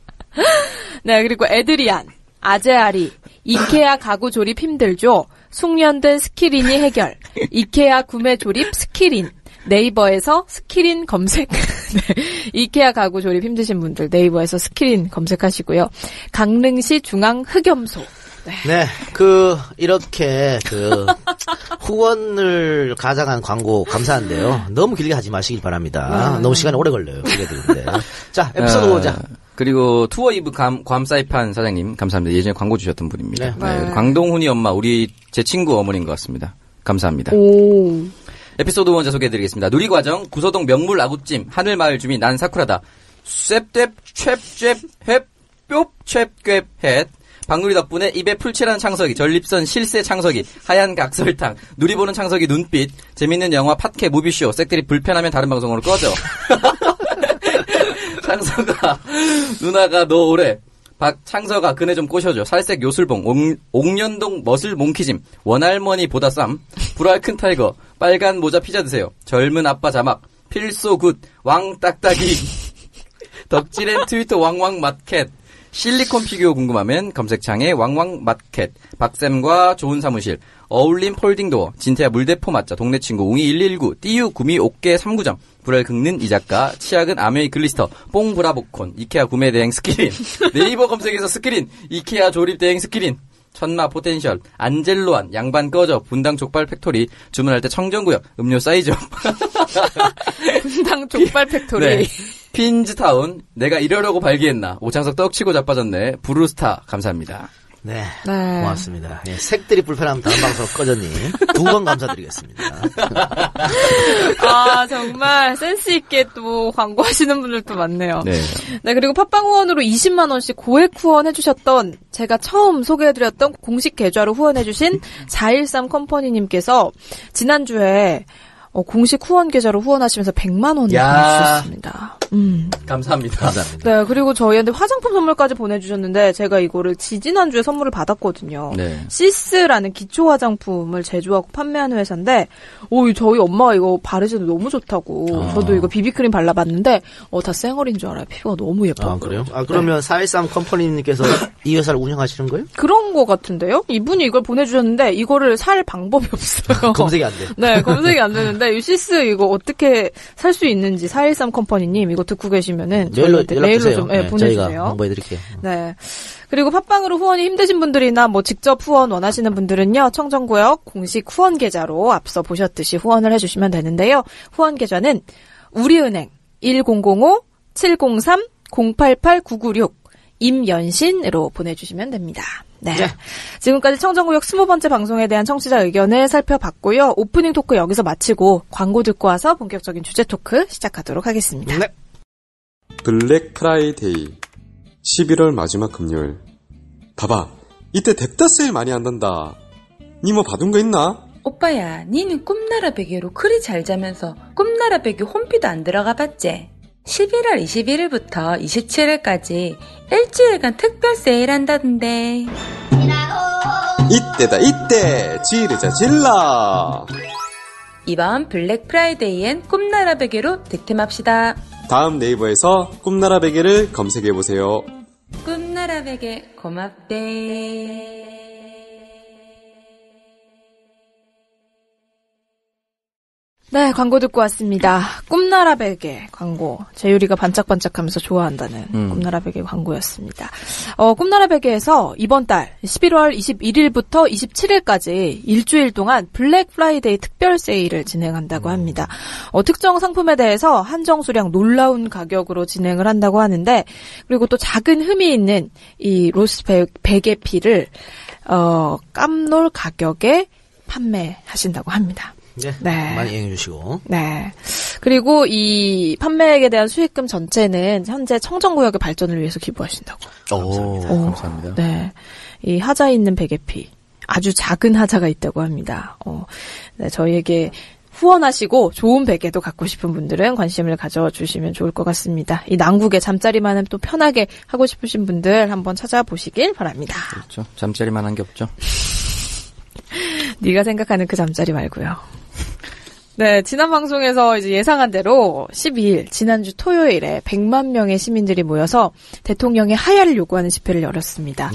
네 그리고 에드리안 아제아리 이케아 가구 조립 힘들죠. 숙련된 스킬인이 해결 이케아 구매 조립 스킬인 네이버에서 스킬인 검색 네. 이케아 가구 조립 힘드신 분들 네이버에서 스킬인 검색하시고요. 강릉시 중앙 흑염소 네, 그 이렇게 그 후원을 가장한 광고 감사한데요. 너무 길게 하지 마시길 바랍니다. 너무 시간이 오래 걸려요. 자, 에피소드 어, 보자. 그리고 투어 이브 감, 괌 사이판 사장님 감사합니다. 예전에 광고 주셨던 분입니다. 네. 네, 네. 광동훈이 엄마 우리 제 친구 어머니인 것 같습니다. 감사합니다. 오 에피소드 먼저 소개해드리겠습니다. 누리과정 구서동 명물 아구찜 하늘마을 주민 난 사쿠라다. 쇳뎁 촨촨 홑 뿅촨꿰 헷 박누리 덕분에 입에 풀칠한 창석이 전립선 실세 창석이 하얀 각설탕 누리 보는 창석이 눈빛 재밌는 영화 팟캐 무비쇼 색들이 불편하면 다른 방송으로 꺼져. 창석아 누나가 너 오래 박창석아 그네 좀 꼬셔줘. 살색 요술봉 옥, 옥년동 머슬 몽키짐 원할머니 보다 쌈 불알 큰 타이거 빨간 모자 피자 드세요. 젊은 아빠 자막 필소 굿 왕딱딱이. 덕질엔 트위터 왕왕 마켓 실리콘 피규어 궁금하면 검색창에 왕왕 마켓 박쌤과 좋은 사무실 어울림 폴딩도어 진태야 물대포 맞자 동네 친구 웅이 119 띠유 구미 옥계 3구점 불알 긁는 이 작가 치약은 아메이 글리스터 뽕 브라보콘 이케아 구매 대행 스크린 네이버 검색에서 스크린 이케아 조립 대행 스크린 천마 포텐셜 안젤로안 양반 꺼져 분당 족발 팩토리 주문할 때 청정구역 음료 사이즈 분당 족발 팩토리 네. 퀸즈타운 내가 이러려고 발기했나 오창석 떡치고 자빠졌네 브루스타 감사합니다 네. 네. 고맙습니다. 예, 색들이 불편하면 다른 방송 꺼졌니? 두 번 감사드리겠습니다. 아, 정말 센스 있게 또 광고하시는 분들도 많네요. 네. 네, 그리고 팟빵 후원으로 20만 원씩 고액 후원해주셨던 제가 처음 소개해드렸던 공식 계좌로 후원해주신 413 컴퍼니님께서 지난주에 어, 공식 후원 계좌로 후원하시면서 100만 원을 야. 보내주셨습니다. 음. 감사합니다 감사합니다. 네, 그리고 저희한테 화장품 선물까지 보내주셨는데 제가 이거를 지지난주에 선물을 받았거든요. 네. 시스라는 기초 화장품을 제조하고 판매하는 회사인데, 오, 저희 엄마가 이거 바르지도 너무 좋다고. 아. 저도 이거 비비크림 발라봤는데, 어, 다 쌩얼인 줄 알아요. 피부가 너무 예뻐요. 아, 그래요? 아, 그러면 413 컴퍼니님께서 이 회사를 운영하시는 거예요? 그런 거 같은데요? 이분이 이걸 보내주셨는데, 이거를 살 방법이 없어요. 검색이 안 돼. 네, 검색이 안 되는데, 이 시스 이거 어떻게 살 수 있는지 413 컴퍼니님 이거 듣고 계시면은 메일로 연락 메일로. 좀 예, 네, 보내주세요. 저희가 홍보해드릴게요. 네. 그리고 팟빵으로 후원이 힘드신 분들이나 뭐 직접 후원 원하시는 분들은요, 청정구역 공식 후원 계좌로 앞서 보셨듯이 후원을 해주시면 되는데요. 후원 계좌는 우리은행 1005-703-088-996 임연신으로 보내주시면 됩니다. 네. 네. 지금까지 청정구역 20번째 방송에 대한 청취자 의견을 살펴봤고요. 오프닝 토크 여기서 마치고 광고 듣고 와서 본격적인 주제 토크 시작하도록 하겠습니다. 네. 블랙 프라이데이 11월 마지막 금요일 봐봐 이때 댑다 세일 많이 한단다 니 뭐 받은 거 있나? 오빠야, 니는 꿈나라 베개로 그리 잘 자면서 꿈나라 베개 홈피도 안 들어가 봤지? 11월 21일부터 27일까지 일주일간 특별 세일한다던데. 이때다 이때 지르자 질러 이번 블랙 프라이데이엔 꿈나라 베개로 득템합시다. 다음 네이버에서 꿈나라 베개를 검색해보세요. 꿈나라 베개 고맙대. 네, 광고 듣고 왔습니다. 꿈나라 베개 광고. 재유리가 반짝반짝하면서 좋아한다는 음. 꿈나라 베개 광고였습니다. 어, 꿈나라 베개에서 이번 달 11월 21일부터 27일까지 일주일 동안 블랙 프라이데이 특별 세일을 진행한다고 합니다. 어, 특정 상품에 대해서 한정 수량 놀라운 가격으로 진행을 한다고 하는데 그리고 또 작은 흠이 있는 이 로스 베, 베개피를 어, 깜놀 가격에 판매하신다고 합니다. 네. 네. 많이 이용해 주시고. 네. 그리고 이 판매액에 대한 수익금 전체는 현재 청정구역의 발전을 위해서 기부하신다고. 오. 감사합니다. 네. 이 하자에 있는 베개피. 아주 작은 하자가 있다고 합니다. 어, 네, 저희에게 후원하시고 좋은 베개도 갖고 싶은 분들은 관심을 가져주시면 좋을 것 같습니다. 이 난국에 잠자리만은 또 편하게 하고 싶으신 분들 한번 찾아보시길 바랍니다. 그렇죠. 잠자리만 한 게 없죠. 네가 생각하는 그 잠자리 말고요. 네, 지난 방송에서 이제 예상한 대로 12일 지난주 토요일에 100만 명의 시민들이 모여서 대통령의 하야를 요구하는 집회를 열었습니다.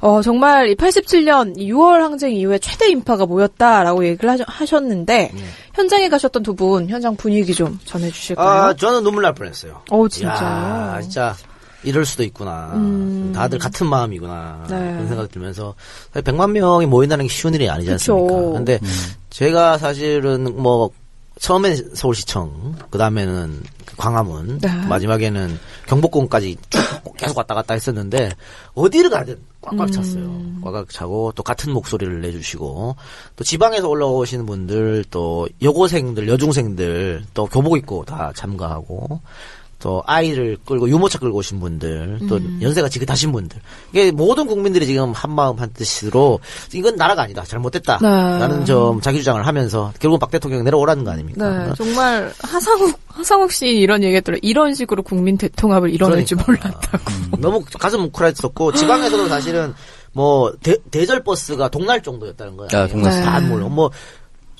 어, 정말 이 87년 6월 항쟁 이후에 최대 인파가 모였다라고 얘기를 하셨는데 현장에 가셨던 두 분 현장 분위기 좀 전해 주실까요? 아, 저는 눈물 날 뻔했어요. 어, 야, 진짜요? 진짜 이럴 수도 있구나. 음. 다들 같은 마음이구나. 네. 그런 생각 들면서 사실 100만 명이 모인다는 게 쉬운 일이 아니지 그쵸. 않습니까? 근데 제가 사실은 뭐 처음엔 서울시청, 그 다음에는 광화문, 네. 마지막에는 경복궁까지 쭉 계속 왔다 갔다 했었는데 어디를 가든 꽉꽉 찼어요. 음. 꽉꽉 차고 또 같은 목소리를 내주시고 또 지방에서 올라오시는 분들 또 여고생들, 여중생들 또 교복 입고 다 참가하고 또 아이를 끌고 유모차 끌고 오신 분들 또 음. 연세가 지긋하신 분들 이게 모든 국민들이 지금 한 마음 한 뜻으로 이건 나라가 아니다 잘못됐다 네. 라는 좀 자기 주장을 하면서 결국 박 대통령이 내려오라는 거 아닙니까? 네, 정말 하상욱 하상욱 씨 이런 얘기했더라. 이런 식으로 국민 대통합을 이뤄낼 줄 그러니까. 몰랐다고. 너무 가슴 뭉클했었고 지방에서도 사실은 뭐 대, 대절 버스가 동날 정도였다는 거야. 아, 동날 버스. 다안 몰라. 뭐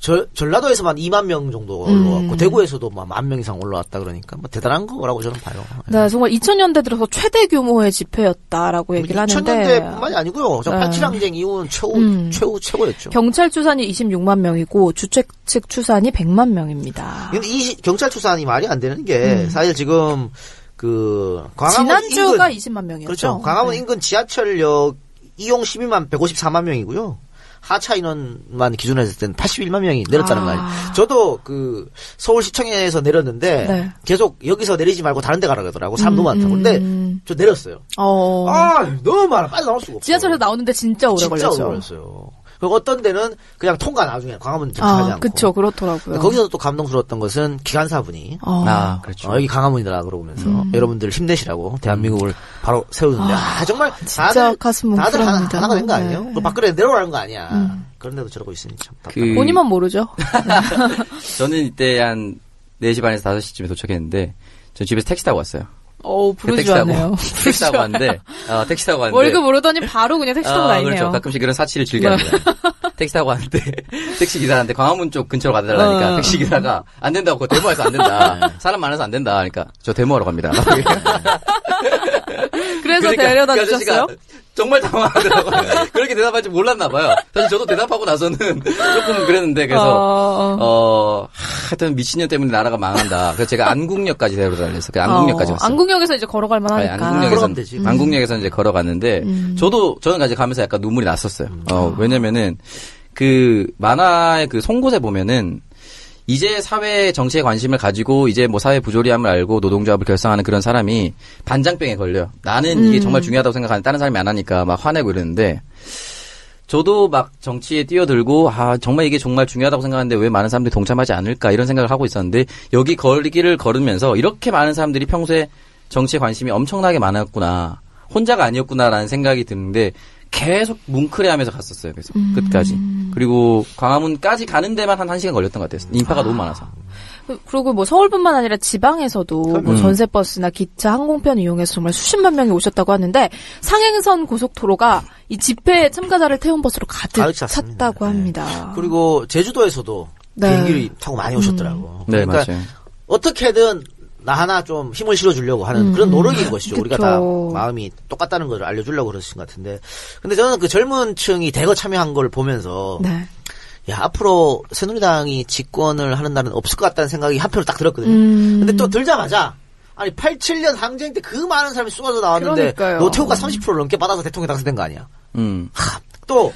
저, 전라도에서만 2만 명 정도 음. 올라왔고 대구에서도 막 만 명 이상 올라왔다 그러니까 뭐 대단한 거라고 저는 봐요. 네, 정말 2000년대 들어서 최대 규모의 집회였다라고 얘기를 하는데 2000년대뿐만이 아니고요. 저 네. 87항쟁 이후는 최고 음. 최고 최고였죠. 경찰 추산이 26만 명이고 주최 측 추산이 100만 명입니다. 근데 이 시- 경찰 추산이 말이 안 되는 게 사실 지금 그 광화문 음. 지난주가 인근 20만 명이었죠. 그렇죠. 광화문 네. 인근 지하철역 이용 시민만 154만 명이고요. 하차 인원만 기준으로 했을 때는 81만 명이 내렸다는 아. 거 아니에요. 저도 그 서울시청에서 내렸는데 네. 계속 여기서 내리지 말고 다른 데 가라 그러더라고. 사람 너무 많다고. 음. 근데 저 내렸어요. 어, 아, 너무 많아. 빨리 나올 수가 없어. 지하철에서 나오는데 진짜 오래 진짜 걸렸죠. 오래 걸렸어요. 그리고 어떤 데는 그냥 통과 나중에 광화문 정차하지 아, 않고. 그쵸, 그렇더라고요. 거기서 또 감동스러웠던 것은 기관사분이 어. 아, 그렇죠. 어, 여기 강화문이다 그러면서 음. 여러분들 힘내시라고 대한민국을 바로 세우는데 아, 정말 진짜 가슴 다들 하나, 뭉클합니다. 하나가 된거 아니에요? 네. 그 밖으로 내려오라는 거 아니야. 음. 그런데도 저러고 있으니 참 답답. 그- 본인만 모르죠. 저는 이때 한 4시 반에서 5시쯤에 도착했는데, 저 집에서 택시 타고 왔어요. 어우, 그 택시 타고, 부르주하네요. 택시 타고 왔는데, 어, 택시 타고 왔는데. 월급 오르더니 바로 그냥 택시 타고 아, 다니네요. 그렇죠. 가끔씩 그런 사치를 즐겨합니다. 택시 타고 왔는데 택시 기사한테 광화문 쪽 근처로 가달라니까 어. 택시 기사가 안 된다고 그거 데모해서 안 된다. 사람 많아서 안 된다. 그러니까 저 데모하러 갑니다. 그래서 그러니까 데려다 그 아저씨가 주셨어요? 정말 당황하더라고요. 그렇게 대답할 줄 몰랐나 봐요. 사실 저도 대답하고 나서는 조금 그랬는데 그래서 어, 어. 어 하여튼 미친년 때문에 나라가 망한다. 그래서 제가 안국역까지 데려다 달랬어요. 그 안국역까지 어, 왔어요. 안국역에서 이제 걸어갈 아니, 만하니까. 걸어가면 안국역에서 되지. 안국역에서 이제 걸어갔는데 음. 저도 저는 이제 가면서 약간 눈물이 났었어요. 아. 어, 왜냐면은 그 만화의 그 송곳에 보면은 이제 사회 정치에 관심을 가지고 이제 뭐 사회 부조리함을 알고 노동조합을 결성하는 그런 사람이 반장병에 걸려. 나는 이게 음. 정말 중요하다고 생각하는 다른 사람이 안 하니까 막 화내고 이러는데 저도 막 정치에 뛰어들고 아 정말 이게 정말 중요하다고 생각하는데 왜 많은 사람들이 동참하지 않을까 이런 생각을 하고 있었는데 여기 거리기를 걸으면서 이렇게 많은 사람들이 평소에 정치에 관심이 엄청나게 많았구나 혼자가 아니었구나라는 생각이 드는데 계속 뭉클해하면서 갔었어요. 그래서 끝까지 그리고 광화문까지 가는 데만 한 1시간 걸렸던 것 같아요. 인파가 너무 많아서. 그리고 뭐 서울뿐만 아니라 지방에서도 뭐 음. 전세 버스나 기차, 항공편 이용해서 정말 수십만 명이 오셨다고 하는데 상행선 고속도로가 이 집회 참가자를 태운 버스로 가득 가득. 찼다고 네. 합니다. 그리고 제주도에서도 네. 비행기를 타고 많이 오셨더라고. 네 그러니까 맞아요. 어떻게든 나 하나 좀 힘을 실어주려고 하는 그런 노력인 것이죠. 우리가 다 음. 마음이 똑같다는 걸 알려주려고 그러신 것 같은데. 근데 저는 그 젊은 층이 대거 참여한 걸 보면서 네. 야 앞으로 새누리당이 집권을 하는 날은 없을 것 같다는 생각이 한편으로 딱 들었거든요. 음. 근데 또 들자마자 아니 87년 항쟁 때 그 많은 사람이 쏟아져 나왔는데 그러니까요. 노태우가 30% 넘게 받아서 대통령 당선된 거 아니야? 음. 하, 또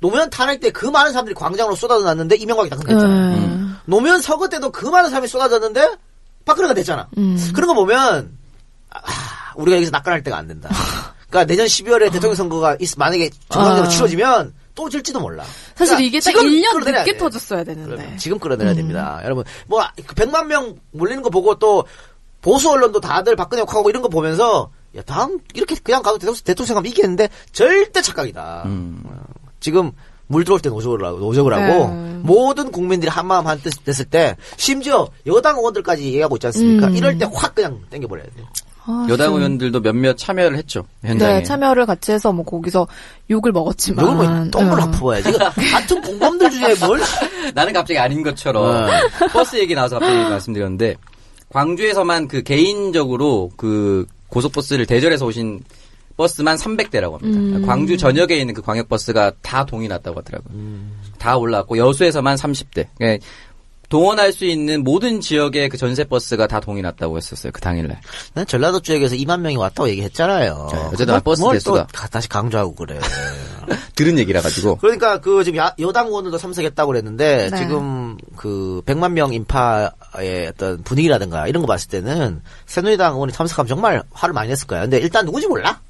노무현 탄핵 때 그 많은 사람들이 광장으로 쏟아져 났는데 이명박이 당선됐잖아. 음. 노무현 서거 때도 그 많은 사람이 쏟아졌는데 박근혜가 됐잖아. 음. 그런 거 보면 아, 우리가 여기서 낙관할 때가 안 된다. 그러니까 내년 12월에 대통령 선거가 있, 만약에 정상적으로 아. 치러지면 또 질지도 몰라. 사실 그러니까 이게 딱 지금 1년 끌어내려야 늦게 돼. 터졌어야 되는데. 그러면 지금 끌어내야 됩니다. 여러분, 뭐, 그 100만 명 몰리는 거 보고 또, 보수 언론도 다들 박근혜 욕하고 이런 거 보면서, 야, 다음, 이렇게 그냥 가도 대통령, 대통령 생각하면 이기겠는데, 절대 착각이다. 음. 어, 지금, 물 들어올 때 노적을 하고, 노적을 하고, 네. 모든 국민들이 한마음 한뜻 됐을 때, 심지어 여당 의원들까지 얘기하고 있지 않습니까? 음. 이럴 때 확 그냥 땡겨버려야 돼요. 아, 여당 좀- 의원들도 몇몇 참여를 했죠. 현장에. 네, 참여를 같이 해서 뭐 거기서 욕을 먹었지만. 이걸 뭐, 똥을 음. 아프어야지. 이거 같은 공범들 중에 뭘, 나는 갑자기 아닌 것처럼 네. 버스 얘기 나와서 갑자기 말씀드렸는데 광주에서만 그 개인적으로 그 고속버스를 대절해서 오신 버스만 300대라고 합니다. 음. 광주 전역에 있는 그 광역버스가 다 동이 났다고 하더라고요. 음. 다 올라왔고 여수에서만 30대. 그러니까 동원할 수 있는 모든 지역의 그 전세 버스가 다 동이 났다고 했었어요. 그 당일날. 난 전라도 쪽에서 2만 명이 왔다고 얘기했잖아요. 네, 어쨌든 버스 뭘 대수가. 또 가- 다시 강조하고 그래. 들은 얘기라 가지고. 그러니까 그 지금 야- 여당 의원들도 참석했다고 그랬는데 네. 지금 그 100만 명 인파의 어떤 분위기라든가 이런 거 봤을 때는 새누리당 의원이 참석하면 정말 화를 많이 냈을 거야. 근데 일단 누군지 몰라.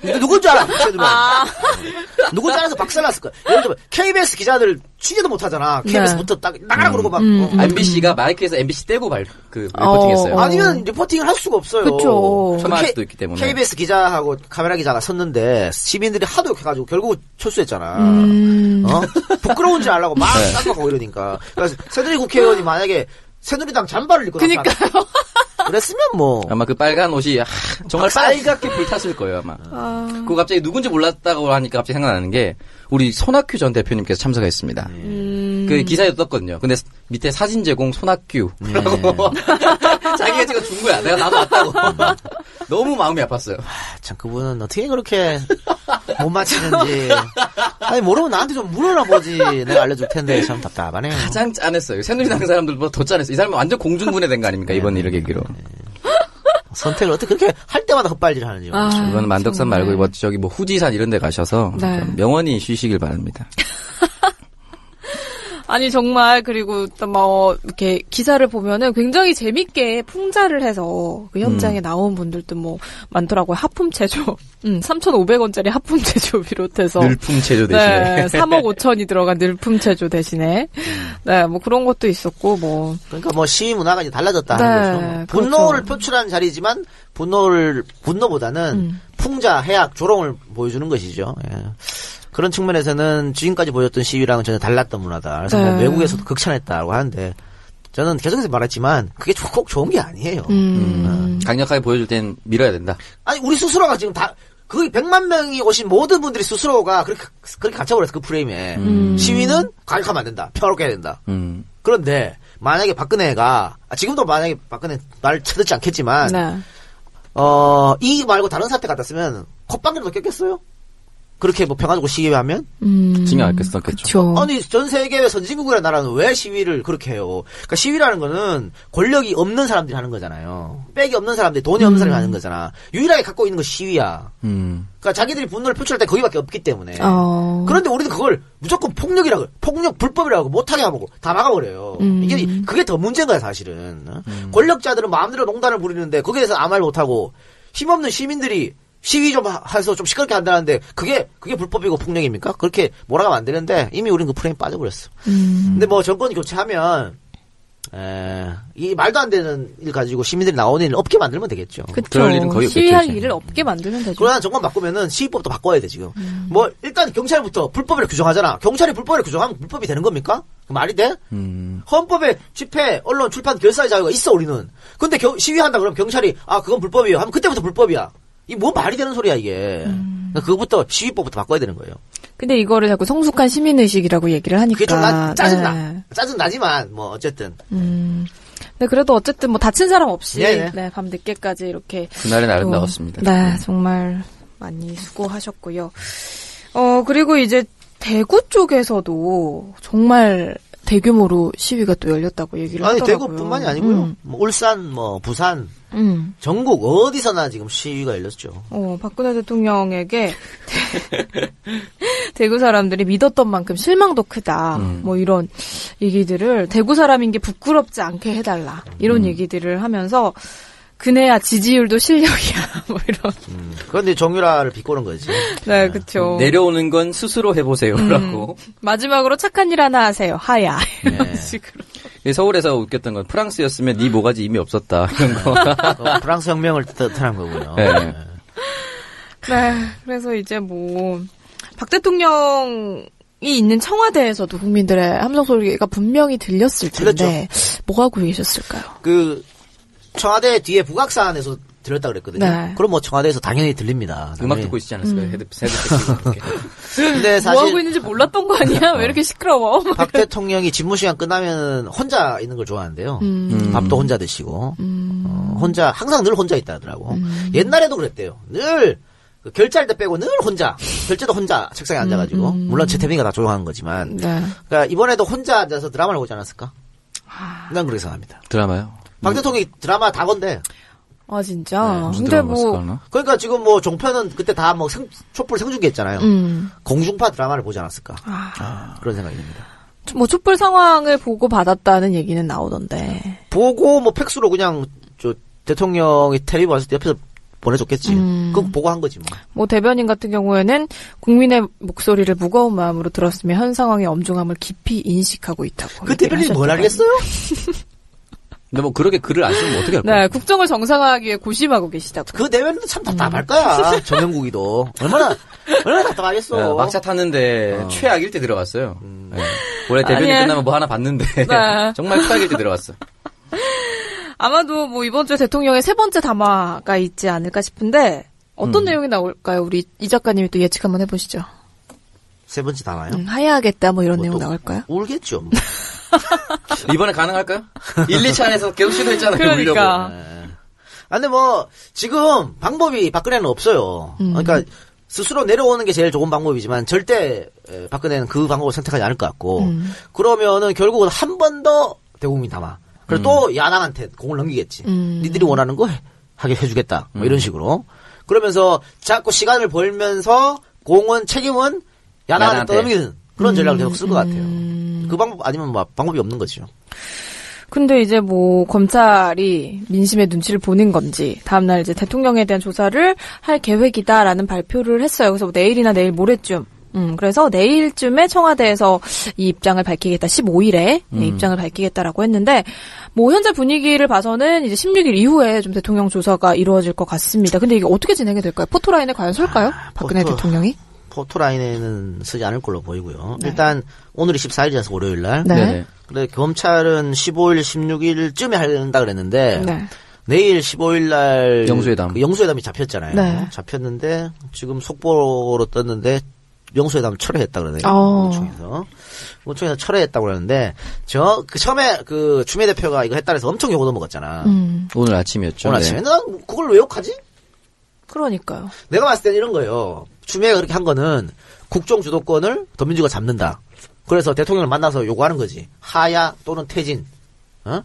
근데 누군 줄 알아? 새누리당. 누군 줄 알아서 박살났을 거야. 예를 들면 KBS 기자들 취재도 못 하잖아. KBS부터 딱 나가라 그러고 막 음, 어, 음. MBC가 마이크에서 MBC 떼고 발, 그 어. 리포팅했어요. 아니면 리포팅을 할 수가 없어요. 그쵸. 첨화할 K- 수도 있기 때문에. KBS 기자하고 카메라 기자가 섰는데 시민들이 하도 욕해가지고 결국 철수했잖아. 음. 어? 부끄러운 줄 알라고 막 깜빡하고 이러니까. 그래서 새누리 국회의원이 만약에 새누리당 잠바를 입고 그니까요. 그랬으면 뭐. 아마 그 빨간 옷이 하, 정말 빨갛게 불탔을 거예요 아마. 그거 갑자기 누군지 몰랐다고 하니까 갑자기 생각나는 게 우리 손학규 전 대표님께서 참석했습니다. 음. 그 기사에도 떴거든요. 근데 밑에 사진 제공 손학규라고 자기가 찍어 준 거야. 내가 나도 왔다고. 너무 마음이 아팠어요. 참 그분은 어떻게 그렇게 못 맞히는지. 아니 모르면 나한테 좀 물어나 보지. 내가 알려줄 텐데 참 답답하네. 가장 짠했어요. 새누리당 사람들보다 더 짠했어요. 이 사람은 완전 공중분해된 거 아닙니까? 이번 일을 계기로. 선택을 어떻게 그렇게 할 때마다 헛발질 하는지. 아, 이건 만덕산 정말. 말고 뭐 저기 뭐 후지산 이런 데 가셔서 네. 좀 명언히 쉬시길 바랍니다. 아니 정말 그리고 또뭐 이렇게 기사를 보면은 굉장히 재밌게 풍자를 해서 그 현장에 음. 나온 분들도 뭐 많더라고요. 하품 체조. 음, 3,500원짜리 하품 체조 비롯해서 늘품 체조 대신에. 네, 3억 5천이 들어간 늘품 체조 대신에 네, 뭐 그런 것도 있었고 뭐 그러니까 뭐 시위 문화가 이제 달라졌다 네, 하는 거죠. 분노를 그렇죠. 표출하는 자리지만 분노를 분노보다는 음. 풍자, 해악, 조롱을 보여주는 것이죠. 예. 그런 측면에서는 지금까지 보였던 시위랑은 전혀 달랐던 문화다. 그래서 뭐 네. 외국에서도 극찬했다고 하는데 저는 계속해서 말했지만 그게 꼭 좋은 게 아니에요. 음, 강력하게 보여줄 땐 밀어야 된다. 아니 우리 스스로가 지금 다 거기 100만 명이 오신 모든 분들이 스스로가 그렇게 그렇게 갇혀버렸어 그 프레임에 음. 시위는 가격하면 안 된다 평화롭게 해야 된다 음. 그런데 만약에 박근혜가 아, 지금도 만약에 박근혜 말 쳐듣지 않겠지만 네. 어, 이 말고 다른 사태 같았으면 콧방귀라도 꼈겠어요? 그렇게 뭐 평화적으로 시위하면? 음, 징역 안 깼었겠죠. 그쵸. 아니, 전 세계 선진국이라는 나라는 왜 시위를 그렇게 해요? 그러니까 시위라는 거는 권력이 없는 사람들이 하는 거잖아요. 백이 없는 사람들이, 돈이 없는 사람이 하는 거잖아. 유일하게 갖고 있는 건 시위야. 음. 그러니까 자기들이 분노를 표출할 때 거기밖에 없기 때문에. 어. 그런데 우리는 그걸 무조건 폭력이라고, 폭력 불법이라고 못하게 하고 다 막아버려요. 음. 이게, 그게 더 문제인 거야, 사실은. 어? 권력자들은 마음대로 농단을 부리는데 거기에 대해서 아무 말 못하고 힘없는 시민들이 시위 좀 하- 해서 좀 시끄럽게 한다는데 그게, 그게 불법이고 폭력입니까? 그렇게 몰아가면 안 되는데 이미 우린 그 프레임 빠져버렸어. 음. 근데 뭐 정권이 교체하면, 에, 이 말도 안 되는 일 가지고 시민들이 나오는 일 없게 만들면 되겠죠. 그쵸. 그럴 일은 거의 없겠죠, 시위할 이제. 일을 없게 만들면 되죠. 그러나 정권 바꾸면은 시위법도 바꿔야 돼 지금. 음. 뭐 일단 경찰부터 불법이라 규정하잖아. 경찰이 불법이라 규정하면 불법이 되는 겁니까? 그 말이 돼? 음. 헌법에 집회, 언론, 출판, 결사의 자유가 있어 우리는. 근데 겨- 시위한다 그러면 경찰이 아 그건 불법이에요. 하면 그때부터 불법이야. 이 뭐 말이 되는 소리야 이게. 음. 그러니까 그거부터 시위법부터 바꿔야 되는 거예요. 근데 이거를 자꾸 성숙한 시민 의식이라고 얘기를 하니까. 그게 좀 나, 짜증나. 네. 짜증 나지만 뭐 어쨌든 음. 네, 그래도 어쨌든 뭐 다친 사람 없이 네네. 네, 밤 늦게까지 이렇게 그날은 또, 아름다웠습니다. 네, 정말 많이 수고하셨고요. 어, 그리고 이제 대구 쪽에서도 정말 대규모로 시위가 또 열렸다고 얘기를 아니 하더라고요. 대구뿐만이 아니고요. 음, 뭐 울산, 뭐 부산, 음. 전국 어디서나 지금 시위가 열렸죠. 어, 박근혜 대통령에게 대, 구 사람들이 믿었던 만큼 실망도 크다. 음. 뭐 이런 얘기들을 대구 사람인 게 부끄럽지 않게 해달라. 이런 얘기들을 하면서 그네야 지지율도 실력이야. 뭐 이런. 음. 그런데 정유라를 비꼬는 거지. 네, 그쵸. 내려오는 건 스스로 해보세요라고. 마지막으로 착한 일 하나 하세요. 하야. 이런 네. 식으로. 서울에서 웃겼던 건 프랑스였으면 네 모가지 이미 없었다 이런 거. 어, 프랑스 혁명을 뜻한 거고요. 네. 네. 그래서 이제 뭐, 박 대통령 이 있는 청와대에서도 국민들의 함성 소리가 분명히 들렸을 텐데, 뭐 하고 계셨을까요? 그 청와대 뒤에 북악산에서 들렸다 그랬거든요. 네. 그럼 뭐 청와대에서 당연히 들립니다. 음악 당연히. 듣고 있지 않았을까요? 헤드 헤드셋. 근데 뭐 하고 사실 있는지 몰랐던 거 아니야? 왜 이렇게 시끄러워? 박 대통령이 집무 시간 끝나면 혼자 있는 걸 좋아하는데요. 음. 밥도 혼자 드시고 어, 혼자 항상 늘 혼자 있다 하더라고. 옛날에도 그랬대요. 늘 그 결제할 때 빼고 늘 혼자 결제도 혼자 책상에 앉아가지고 물론 최태민이가 다 조용한 거지만 네. 그러니까 이번에도 혼자 앉아서 드라마를 보지 않았을까? 난 그렇게 생각합니다. 드라마요. 박 대통령이 드라마 다 건데 아, 진짜. 무슨 근데 뭐, 봤을까? 그러니까 지금 뭐 종편은 그때 다 뭐 촛불 생중계했잖아요. 음. 공중파 드라마를 보지 않았을까? 아, 그런 생각이 듭니다. 뭐 촛불 상황을 보고 받았다는 얘기는 나오던데. 보고 뭐 팩스로 그냥 저 대통령이 텔레비 왔을 때 옆에서 보내줬겠지. 음. 그거 보고 한 거지 뭐. 뭐 대변인 같은 경우에는 국민의 목소리를 무거운 마음으로 들었으며 현 상황의 엄중함을 깊이 인식하고 있다고. 그 대변인이 뭘. 알겠어요? 근데 뭐 그렇게 글을 안 쓰면 어떻게 할 거야? 네, 국정을 정상화하기 위해 고심하고 계시다고. 그 대변인도 참 답답할 거야. 정영국이도 얼마나 얼마나 답답하겠어. 네, 막차 탔는데 최악일 때 들어갔어요. 네. 원래 아니야. 끝나면 뭐 하나 봤는데 네. 정말 최악일 때 들어갔어. 아마도 뭐 이번 주에 대통령의 세 번째 담화가 있지 않을까 싶은데 어떤 내용이 나올까요? 우리 이 작가님이 또 예측 한번 해보시죠. 세 번째 나와요. 음, 하야하겠다 뭐 이런 뭐 내용 또 나올까요? 울겠죠. 뭐. 이번에 가능할까요? 1, 2차 안에서 계속 시도했잖아요. 그러니까. 울려고. 네. 아, 근데 뭐 지금 방법이 박근혜는 없어요. 음. 그러니까 스스로 내려오는 게 제일 좋은 방법이지만 절대 에, 박근혜는 그 방법을 선택하지 않을 것 같고 음. 그러면은 결국은 한 번 더 대국민 담아. 그리고 또 야당한테 공을 넘기겠지. 음. 니들이 원하는 거 해- 하게 해주겠다. 뭐 이런 식으로. 그러면서 자꾸 시간을 벌면서 공은 책임은 야당한테. 떠넘기는 그런 전략을 계속 쓸 것 같아요. 음. 그 방법 아니면 뭐 방법이 없는 거죠. 근데 이제 뭐 검찰이 민심의 눈치를 보는 건지 다음날 이제 대통령에 대한 조사를 할 계획이다라는 발표를 했어요. 그래서 뭐 내일이나 내일 모레쯤. 음, 그래서 내일쯤에 청와대에서 이 입장을 밝히겠다. 15일에 입장을 밝히겠다라고 했는데 뭐 현재 분위기를 봐서는 이제 16일 이후에 좀 대통령 조사가 이루어질 것 같습니다. 근데 이게 어떻게 진행이 될까요? 포토라인에 과연 설까요? 박근혜 포토- 대통령이? 포토라인에는 쓰지 않을 걸로 보이고요. 일단 오늘이 14일이라서 월요일 날. 네. 네네. 근데 검찰은 15일, 16일쯤에 한다 그랬는데 네. 내일 15일 날 영수회담. 그 영수회담이 잡혔잖아요. 네. 잡혔는데 지금 속보로 떴는데 영수회담 철회했다 그러네요. 어. 의총에서 의총에서 철회했다고 그러는데 저 그 처음에 그 추미애 대표가 이거 했다 그래서 엄청 욕을 먹었잖아. 음, 오늘 아침이었죠. 오늘 네. 아침에 난 그걸 왜 욕하지? 그러니까요. 내가 봤을 때는 이런 거예요. 추미애가 그렇게 한 거는 국정 주도권을 더민주가 잡는다. 그래서 대통령을 만나서 요구하는 거지. 하야 또는 퇴진. 어?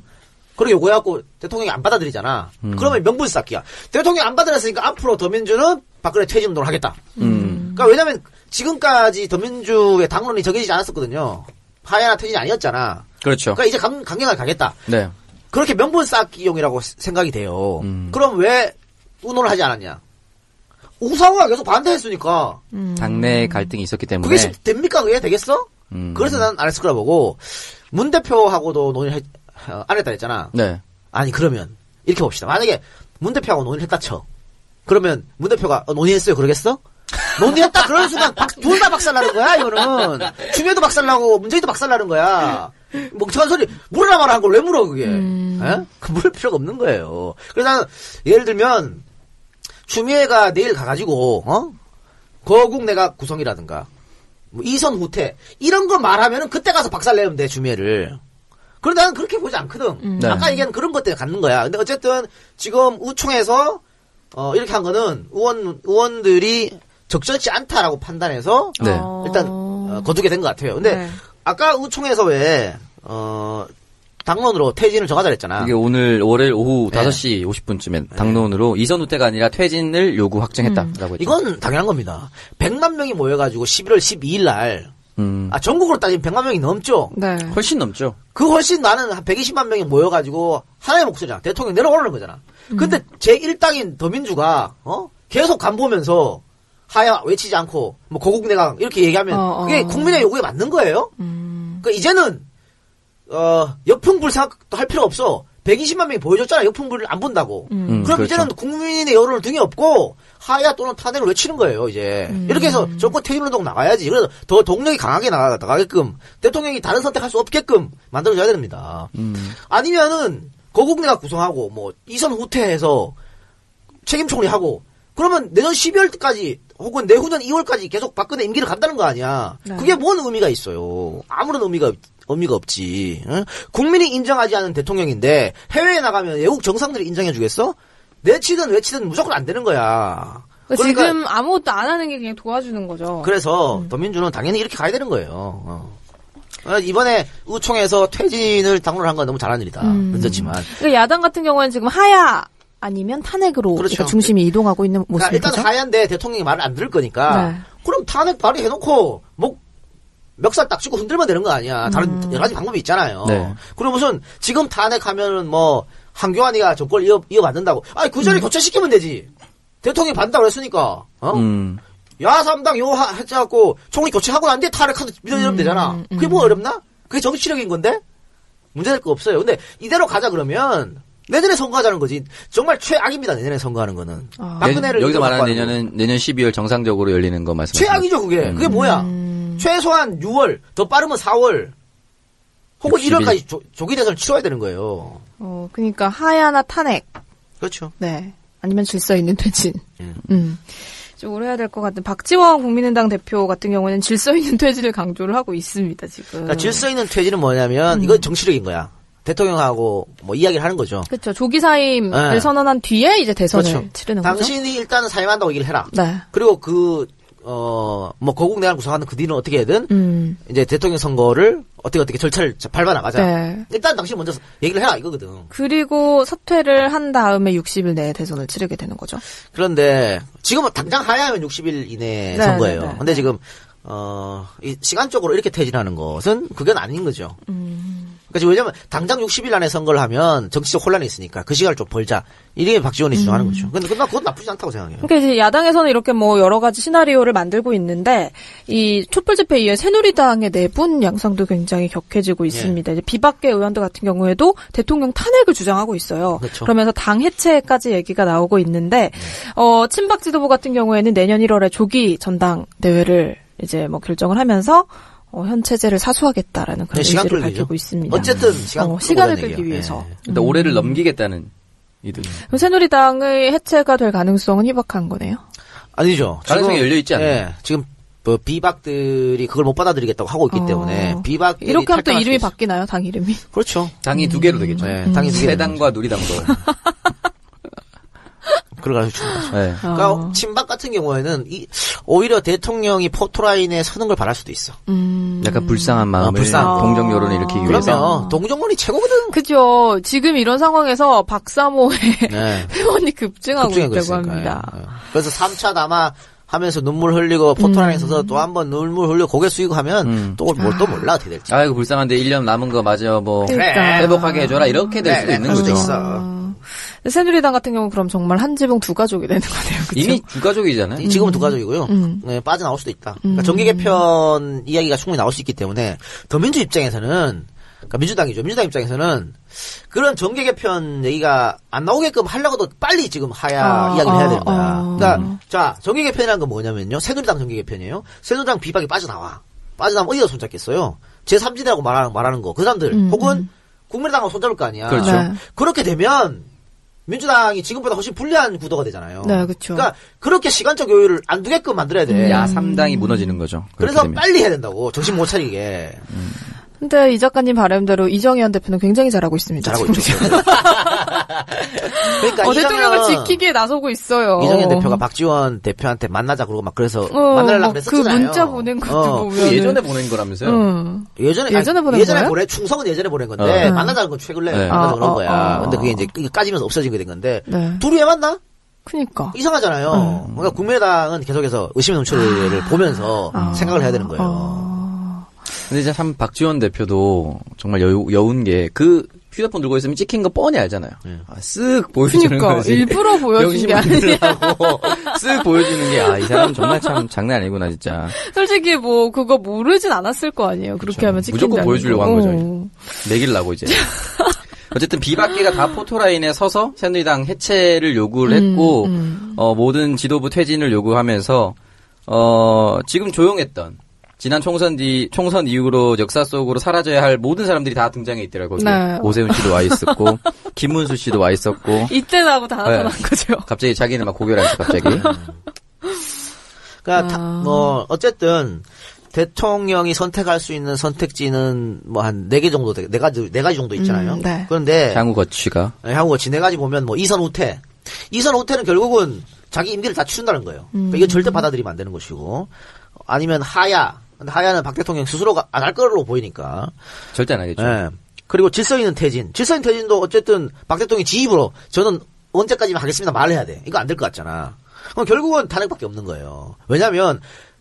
그렇게 요구해갖고 대통령이 안 받아들이잖아. 그러면 명분 쌓기야. 대통령이 안 받아들였으니까 앞으로 더민주는 박근혜 퇴진 운동을 하겠다. 음. 그러니까 왜냐면 지금까지 더민주의 당론이 정해지지 않았었거든요. 하야나 퇴진이 아니었잖아. 그렇죠. 그러니까 이제 강, 강경하게 가겠다. 네. 그렇게 명분 쌓기용이라고 시- 생각이 돼요. 음. 그럼 왜 운운을 하지 않았냐? 우상호가 계속 반대했으니까 당내 갈등이 있었기 때문에 그게 시- 됩니까? 그게 되겠어? 음. 그래서 난 안 했을 거라 보고 문 대표하고도 논의를 했, 어, 안 했다 했잖아. 네. 아니 그러면 이렇게 봅시다. 만약에 문 대표하고 논의를 했다 쳐. 그러면 문 대표가 어, 논의했어요 그러겠어? 논의했다 그런 순간 둘다 박살나는 거야 이거는 추미애도 박살나고 문재인도 박살나는 거야 멍청한 소리 물으라 말아 한걸 왜 물어 그게 에? 그 물을 필요가 없는 거예요 그래서 나는 예를 들면 추미애가 내일 가가지고 어 거국 내가 구성이라든가 뭐 이선 후퇴 이런 거 말하면은 그때 가서 박살 내면 돼 추미애를 그런데 나는 그렇게 보지 않거든. 네. 아까 얘기한 그런 것 때문에 갖는 거야. 근데 어쨌든 지금 우총에서 어, 이렇게 한 거는 의원 의원들이 적절치 않다라고 판단해서 네. 어. 일단 어, 거두게 된 것 같아요. 근데 네. 아까 우총에서 왜 어, 당론으로 퇴진을 정하자 그랬잖아. 이게 오늘 월요일 오후 네. 5시 50분쯤에 당론으로 이선 후퇴가 아니라 퇴진을 요구 확정했다라고 했죠. 이건 당연한 겁니다. 100만 명이 모여가지고 11월 12일 날, 음, 아, 전국으로 따지면 100만 명이 넘죠? 네. 훨씬 넘죠. 그 훨씬 많은 한 120만 명이 모여가지고 하나의 목소리야. 대통령 내려오라는 거잖아. 근데 제1당인 더민주가, 어? 계속 간 보면서 하야 외치지 않고, 뭐 고국내강 이렇게 얘기하면 어, 어. 그게 국민의 요구에 맞는 거예요? 음. 그 이제는, 어, 역풍불 생각도 할 필요 없어. 120만 명이 보여줬잖아. 역풍불을 안 본다고. 음, 그럼 그렇죠. 이제는 국민의 여론을 등에 업고 하야 또는 탄핵을 외치는 거예요, 이제. 이렇게 해서 정권 퇴진 운동 나가야지. 그래서 더 동력이 강하게 나가, 나가게끔 대통령이 다른 선택할 수 없게끔 만들어줘야 됩니다. 아니면은 거국내가 구성하고 뭐 이선 후퇴해서 책임 총리하고 그러면 내년 12월까지 혹은 내후년 2월까지 계속 박근혜 임기를 간다는 거 아니야. 네. 그게 뭔 의미가 있어요. 아무런 의미가 없- 의미가 없지. 응? 국민이 인정하지 않은 대통령인데 해외에 나가면 외국 정상들이 인정해 주겠어? 내치든 외치든 무조건 안 되는 거야. 그러니까 그러니까 지금 아무것도 안 하는 게 그냥 도와주는 거죠. 그래서 더민주는 당연히 이렇게 가야 되는 거예요. 어. 어, 이번에 우총에서 퇴진을 당론한 건 너무 잘한 일이다. 늦었지만. 그러니까 야당 같은 경우에는 지금 하야 아니면 탄핵으로 그렇죠. 그러니까 중심이 이동하고 있는 그러니까 모습이죠. 일단 하얀데 대통령이 말을 안 들을 거니까 네. 그럼 탄핵 발의해놓고 목 멱살 딱 쥐고 흔들면 되는 거 아니야. 다른 여러 가지 방법이 있잖아요. 네. 그럼 무슨 지금 탄핵하면은 뭐 한교안이가 정권 이어 이어받는다고. 아니 그 전에 교체시키면 되지. 대통령이 반다고 그랬으니까. 어? 음, 야삼당 요 하- 해갖고 총리 교체하고 난 뒤에 탄핵하도 밀어내면 되잖아. 그게 뭐 어렵나? 그게 정치력인 건데 문제될 거 없어요. 근데 이대로 가자 그러면 내년에 선거하자는 거지. 정말 최악입니다. 내년에 선거하는 거는. 아. 박근혜를 내- 여기서 이끌어 말하는. 내년은 내년 12월 정상적으로 열리는 거 말씀하시죠? 최악이죠, 그게. 그게 뭐야? 음. 최소한 6월, 더 빠르면 4월, 혹은 60일. 1월까지 조, 조기 대선을 치러야 되는 거예요. 어, 그러니까 하야나 탄핵, 그렇죠. 네, 아니면 질서 있는 퇴진. 음. 음. 쪽으로 해야 될 것 같은 박지원 국민의당 대표 같은 경우는 질서 있는 퇴진을 강조를 하고 있습니다 지금. 그러니까 질서 있는 퇴진은 뭐냐면, 이건 정치력인 거야. 대통령하고 뭐 이야기를 하는 거죠. 그렇죠. 조기 사임을 네. 선언한 뒤에 이제 대선을 그렇죠. 치르는 거죠. 당신이 일단은 사임한다고 얘기를 해라. 네. 그리고 그, 어, 뭐, 거국내를 구성하는 그 뒤는 어떻게 해든, 음. 이제 대통령 선거를 어떻게 어떻게 절차를 밟아 나가자. 네. 일단 당신 먼저 얘기를 해라, 이거거든. 그리고 사퇴를 한 다음에 60일 내에 대선을 치르게 되는 거죠. 그런데 지금은 당장 하야하면 60일 이내 네, 선거예요. 네, 네. 근데 지금 어, 이 시간적으로 이렇게 퇴진하는 것은 그건 아닌 거죠. 음. 그러니까 지금 왜냐면 당장 60일 안에 선거를 하면 정치적 혼란이 있으니까 그 시간을 좀 벌자. 이게 박지원이 주장하는 거죠. 근데 나 그건 나쁘지 않다고 생각해요. 그러니까 이제 야당에서는 이렇게 뭐 여러 가지 시나리오를 만들고 있는데 이 촛불 집회 이후에 새누리당의 내분 양상도 굉장히 격해지고 있습니다. 이제 비박계 의원들 같은 경우에도 대통령 탄핵을 주장하고 있어요. 그렇죠. 러면서당 해체까지 얘기가 나오고 있는데 어 친박 지도부 같은 경우에는 내년 1월에 조기 전당 대회를 이제 뭐 결정을 하면서 어, 현 체제를 사수하겠다라는 그런 네, 시간 의지를. 밝히고 있습니다. 어쨌든 시간 어, 시간을 끌기 얘기예요. 위해서. 예. 일단 올해를 넘기겠다는 이들. 그럼 새누리당의 해체가 될 가능성은 희박한 거네요. 아니죠. 가능성이 열려 있지 않나요? 예, 지금 뭐 비박들이 그걸 못 받아들이겠다고 하고 있기 어. 때문에 비박들이 이렇게 하면 또 이름이. 바뀌나요? 당 이름이? 그렇죠. 당이 두 개로 되겠죠. 네, 당이 두 개로 새당과 누리당도. 그래가지고 주는 거죠. 네. 그러니까 어. 친박 같은 경우에는 이, 오히려 대통령이 포토라인에 서는 걸 바랄 수도 있어. 음. 약간 불쌍한 마음을 불쌍. 공정 여론을 일으키기 위해서. 그러면 동정론이 최고거든. 그죠. 지금 이런 상황에서 박사모의 네. 회원이 급증하고 있다고 있으니까. 합니다. 예. 그래서 3차 남아 하면서 눈물 흘리고 포토라인에 서서 또한 번 눈물 흘리고 고개 숙이고 하면 음. 또뭘또 몰라 어떻게 될지. 아이고 불쌍한데 1년 남은 거 맞아 뭐 그러니까. 회복하게 해줘라 이렇게 될 수도 네, 있는 그럴 수도 거죠. 있어. 어. 새누리당 같은 경우 는 그럼 정말 한 지붕 두 가족이 되는 거네요. 그죠? 이미 주가족이잖아요. 지금은 두 가족이고요. 음. 네, 빠져나올 수도 있다. 그러니까 정계 개편 이야기가 충분히 나올 수 있기 때문에 더민주 입장에서는 그러니까 민주당이죠. 민주당 입장에서는 그런 정계 개편 얘기가 안 나오게끔 하려고도 빨리 지금 하야 아, 이야기를 해야 아, 되는 거야. 아. 그러니까 자 정계 개편이라는 건 뭐냐면요. 새누리당 정계 개편이에요. 새누리당 비박이 빠져나와. 빠져나면 어디다 손잡겠어요? 제3지대라고 말하는, 말하는 거. 그 사람들 음, 혹은 국민의당하고 손잡을 거 아니야. 그렇죠. 네. 그렇게 되면 민주당이 지금보다 훨씬 불리한 구도가 되잖아요. 네, 그쵸. 그러니까 그렇게 시간적 여유를 안 두게끔 만들어야 돼. 야 3당이 무너지는 거죠. 그래서 되면. 빨리 해야 된다고. 정신 못 차리게. 근데 이 작가님 바람대로 이정현 대표는 굉장히 잘하고 있습니다. 잘하고 있죠. 그러니까 어, 대통령을 지키기에 나서고 있어요. 이정현 대표가 박지원 대표한테 만나자 그러고 막 그래서 어, 만나려고 막 그랬었잖아요. 그 문자 보낸 것도 어. 보면 그 예전에 보낸 거라면서요? 응. 예전에 예전에 보낸 예전에 거예요? 보내 충성은 예전에 보낸 건데 어. 만나자는 건 최근에 네. 만나자 아, 그런 어, 거야. 어. 근데 그게 이제 까지면서 없어지게 된 건데 네. 둘이 왜 만나? 그니까. 이상하잖아요. 음. 그러니까 국민의당은 계속해서 의심의 눈초리를 보면서 아. 생각을 해야 되는 거예요. 어. 근데 이제 참 박지원 대표도 정말 여, 여운 게 그 휴대폰 들고 있으면 찍힌 거 뻔히 알잖아요. 네. 아, 쓱 보여주는 그니까 거지. 일부러 보여준 게 아니야. 쓱 보여주는 게 아 이 사람 정말 참 장난 아니구나 진짜. 솔직히 뭐 그거 모르진 않았을 거 아니에요. 그렇게 그렇죠. 하면 찍힌다는 무조건 보여주려고 거. 한 거죠. 어. 내길라고 이제. 어쨌든 비박계가 다 포토라인에 서서 새누리당 해체를 요구를 했고 음. 어, 모든 지도부 퇴진을 요구하면서 어, 지금 조용했던 지난 총선 뒤 총선 이후로 역사 속으로 사라져야 할 모든 사람들이 다 등장해 있더라고요. 네. 오세훈 씨도 와 있었고 김문수 씨도 와 있었고 이때 나고 다 네. 나타난 거죠. 갑자기 자기는 막 고결하면서 갑자기 그러니까 다- 아. 뭐 어쨌든 대통령이 선택할 수 있는 선택지는 뭐 한 네 개 정도 돼- 네 가지 네 가지 정도 있잖아요. 음, 네. 그런데 향후 거취가 향후 지네 가지 보면 뭐 이선 후퇴. 이선 후퇴는 결국은 자기 임기를 다 치른다는 거예요. 그러니까 이건 절대 받아들이면 안 되는 것이고 아니면 하야. 근데 하야는 박 대통령 스스로가 안 할 걸로 보이니까. 절대 안 하겠죠. 예. 그리고 질서 있는 퇴진. 질서 있는 퇴진도 어쨌든 박 대통령이 지입으로 저는 언제까지만 하겠습니다 말해야 돼. 이거 안 될 것 같잖아. 그럼 결국은 탄핵밖에 없는 거예요. 왜냐하면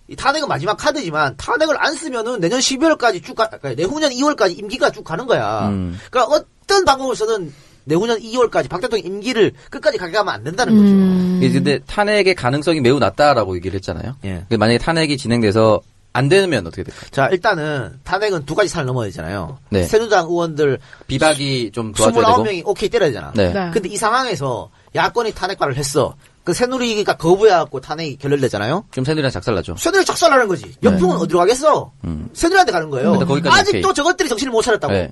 이 탄핵은 마지막 카드지만 탄핵을 안 쓰면은 내년 12월까지 쭉 가, 그러니까 내후년 2월까지 임기가 쭉 가는 거야. 음. 그러니까 어떤 방법으로서는 내후년 2월까지 박 대통령 임기를 끝까지 가게 하면 안 된다는 거죠. 음. 근데 탄핵의 가능성이 매우 낮다라고 얘기를 했잖아요. 예. 근데 만약에 탄핵이 진행돼서 안 되면 어떻게 될까요? 자 일단은 탄핵은 두 가지 산을 넘어야 되잖아요. 네. 새누리당 의원들 비박이 좀 도와줘야 되고. 29명이 오케이 때려야 되잖아. 네. 네. 근데 이 상황에서 야권이 탄핵발을 했어. 그 새누리가 거부해갖고 탄핵이 결렬되잖아요. 좀 새누리랑 작살나죠. 새누리 작살나는 거지. 연풍은 어디로 가겠어? 음. 새누리한테 가는 거예요. 근데 거기까지 아직도 오케이. 저것들이 정신을 못 차렸다고. 네.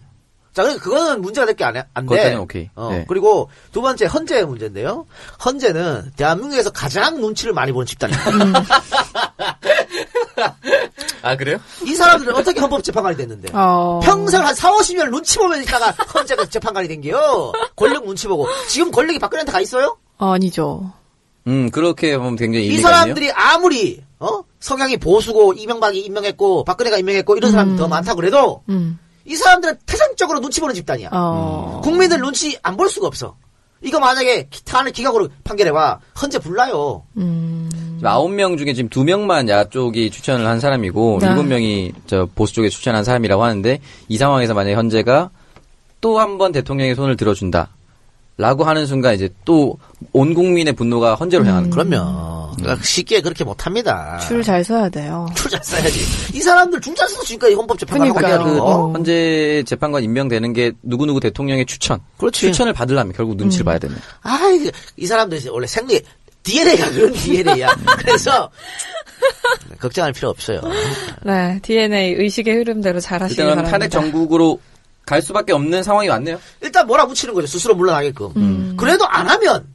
자, 그러니까 그거는 문제가 될 게 안, 안 돼. 거기까지는 오케이. 어, 네. 그리고 두 번째 헌재 문제인데요. 헌재는 대한민국에서 가장 눈치를 많이 보는 집단이에요. 아 그래요? 이 사람들은 어떻게 헌법재판관이 됐는데? 어. 평생 한 4, 50년 눈치 보면서 있다가 헌재가 재판관이 된 게요. 권력 눈치 보고. 지금 권력이 박근혜한테 가 있어요? 아니죠. 음 그렇게 보면 굉장히 이 일리가 있네요. 사람들이 아무리 어 성향이 보수고 이명박이 임명했고 박근혜가 임명했고 이런 사람이 더 많다 그래도 음. 이 사람들은 태생적으로 눈치 보는 집단이야. 어. 국민들 눈치 안 볼 수가 없어. 이거 만약에 탄을 기각으로 판결해봐 헌재 불나요. 음. 지금 아홉 명 중에 지금 두 명만 야 쪽이 추천을 한 사람이고 네. 일곱 명이 저 보수 쪽에 추천한 사람이라고 하는데 이 상황에서 만약에 현재가 또 한 번 대통령의 손을 들어준다. 라고 하는 순간 이제 또 온 국민의 분노가 헌재로 향하는 거예요. 그럼요. 그러니까 쉽게 그렇게 못합니다. 줄잘 서야 돼요. 출잘 써야지. 이 사람들 중잘 써서 지금까지 헌법재판관 그러니까요. 하는 그 거. 어. 헌재 재판관 임명되는 게 누구누구 대통령의 추천. 그렇지. 추천을 받으려면 결국 눈치를 봐야 되는. 아이, 이 사람들 이제 원래 생리, DNA가 그런 DNA야. 그래서, 걱정할 필요 없어요. 네, DNA 의식의 흐름대로 일단은 바랍니다. 탄핵 정국으로 갈 수밖에 없는 상황이 왔네요. 일단 몰아붙이는 거죠. 스스로 물러나게끔. 음. 그래도 안 하면,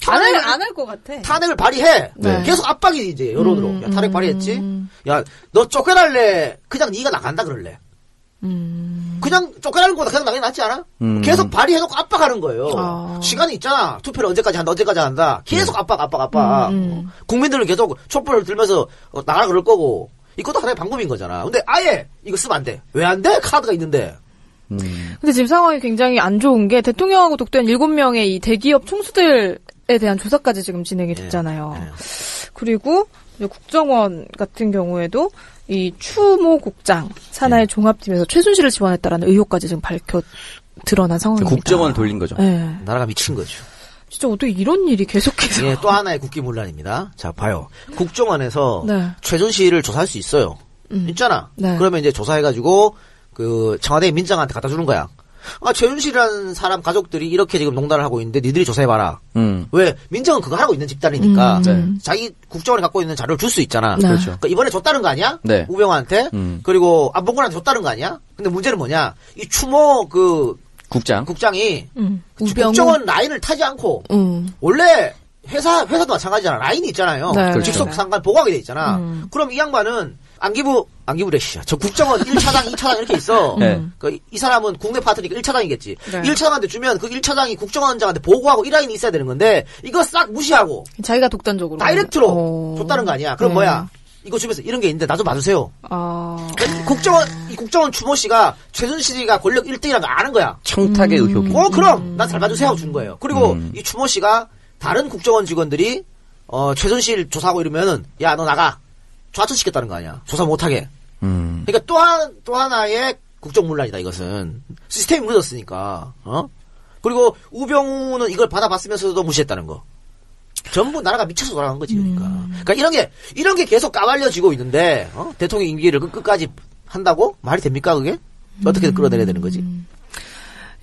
탄핵을, 안 할 것 같아. 탄핵을 발의해. 네. 계속 압박이 이제, 여론으로. 음, 야, 탄핵 음, 발의했지? 음. 야, 너 쫓겨날래? 그냥 네가 나간다 그럴래? 음. 그냥 쫓겨나는 것보다 그냥 나게 낫지 않아? 음. 계속 발의해놓고 압박하는 거예요. 아. 시간이 있잖아. 투표를 언제까지 한다, 언제까지 한다. 계속 압박, 압박, 압박. 음, 음. 국민들은 계속 촛불을 들면서 어, 나가라 그럴 거고. 이것도 하나의 방법인 거잖아. 근데 아예 이거 쓰면 안 돼. 왜 안 돼? 카드가 있는데. 음. 근데 지금 상황이 굉장히 안 좋은 게 대통령하고 독대한 7명의 이 대기업 총수들에 대한 조사까지 지금 진행이 됐잖아요. 예. 그리고 이제 국정원 같은 경우에도 이 추모 국장 산하의 예. 종합팀에서 최순실을 지원했다라는 의혹까지 지금 밝혀 드러난 상황입니다. 국정원을 돌린 거죠. 네. 나라가 미친 거죠. 진짜 어떻게 이런 일이 계속해서. 예, 또 하나의 국기문란입니다. 자, 봐요. 국정원에서 네. 최순실을 조사할 수 있어요. 음. 있잖아. 네. 그러면 이제 조사해가지고 그 청와대 민정한테 갖다 주는 거야. 아, 최순실이라는 사람 가족들이 이렇게 지금 농단을 하고 있는데 니들이 조사해봐라. 음. 왜? 민정은 그거 하고 있는 집단이니까 음. 자기 국정원이 갖고 있는 자료를 줄 수 있잖아. 네. 그렇죠. 그러니까 이번에 줬다는 거 아니야? 네. 우병우한테 음. 그리고 안봉근한테 줬다는 거 아니야? 근데 문제는 뭐냐? 이 추모 그 국장. 국장이 음. 국정원 라인을 타지 않고 음. 원래 회사 회사도 마찬가지잖아. 라인이 있잖아요. 네, 그렇죠. 직속 상관 보고하게 돼 있잖아. 음. 그럼 이 양반은 안기부 안기부래 씨야. 저 국정원 1차장, 2차장 이렇게 있어. 네. 그 이 사람은 국내 파트니까 1차장이겠지. 네. 1차장한테 주면 그 1차장이 국정원장한테 보고하고 1라인이 있어야 되는 건데 이거 싹 무시하고 자기가 독단적으로. 다이렉트로 어. 줬다는 거 아니야. 그럼 네. 뭐야? 이거 주면서 이런 게 있는데 나 좀 봐주세요. 아. 그러니까 국정원 이 국정원 추모 씨가 최순실이가 권력 1등이라는 거 아는 거야. 청탁의 의혹이. 어 그럼 난잘 봐주세요 하고 준 거예요. 그리고 음. 이 추모 씨가 다른 국정원 직원들이 어 최순실 조사하고 이러면은 야 너 나가 좌천시켰다는 거 아니야. 조사 못하게. 음. 그러니까 또 한 또 하나의 국정문란이다 이것은 시스템이 무너졌으니까. 어 그리고 우병우는 이걸 받아봤으면서도 무시했다는 거. 전부 나라가 미쳐서 돌아간 거지, 그러니까. 그러니까 이런 게, 이런 게 계속 까발려지고 있는데, 어? 대통령 임기를 끝- 끝까지 한다고? 말이 됩니까, 그게? 어떻게 끌어내려야 되는 거지?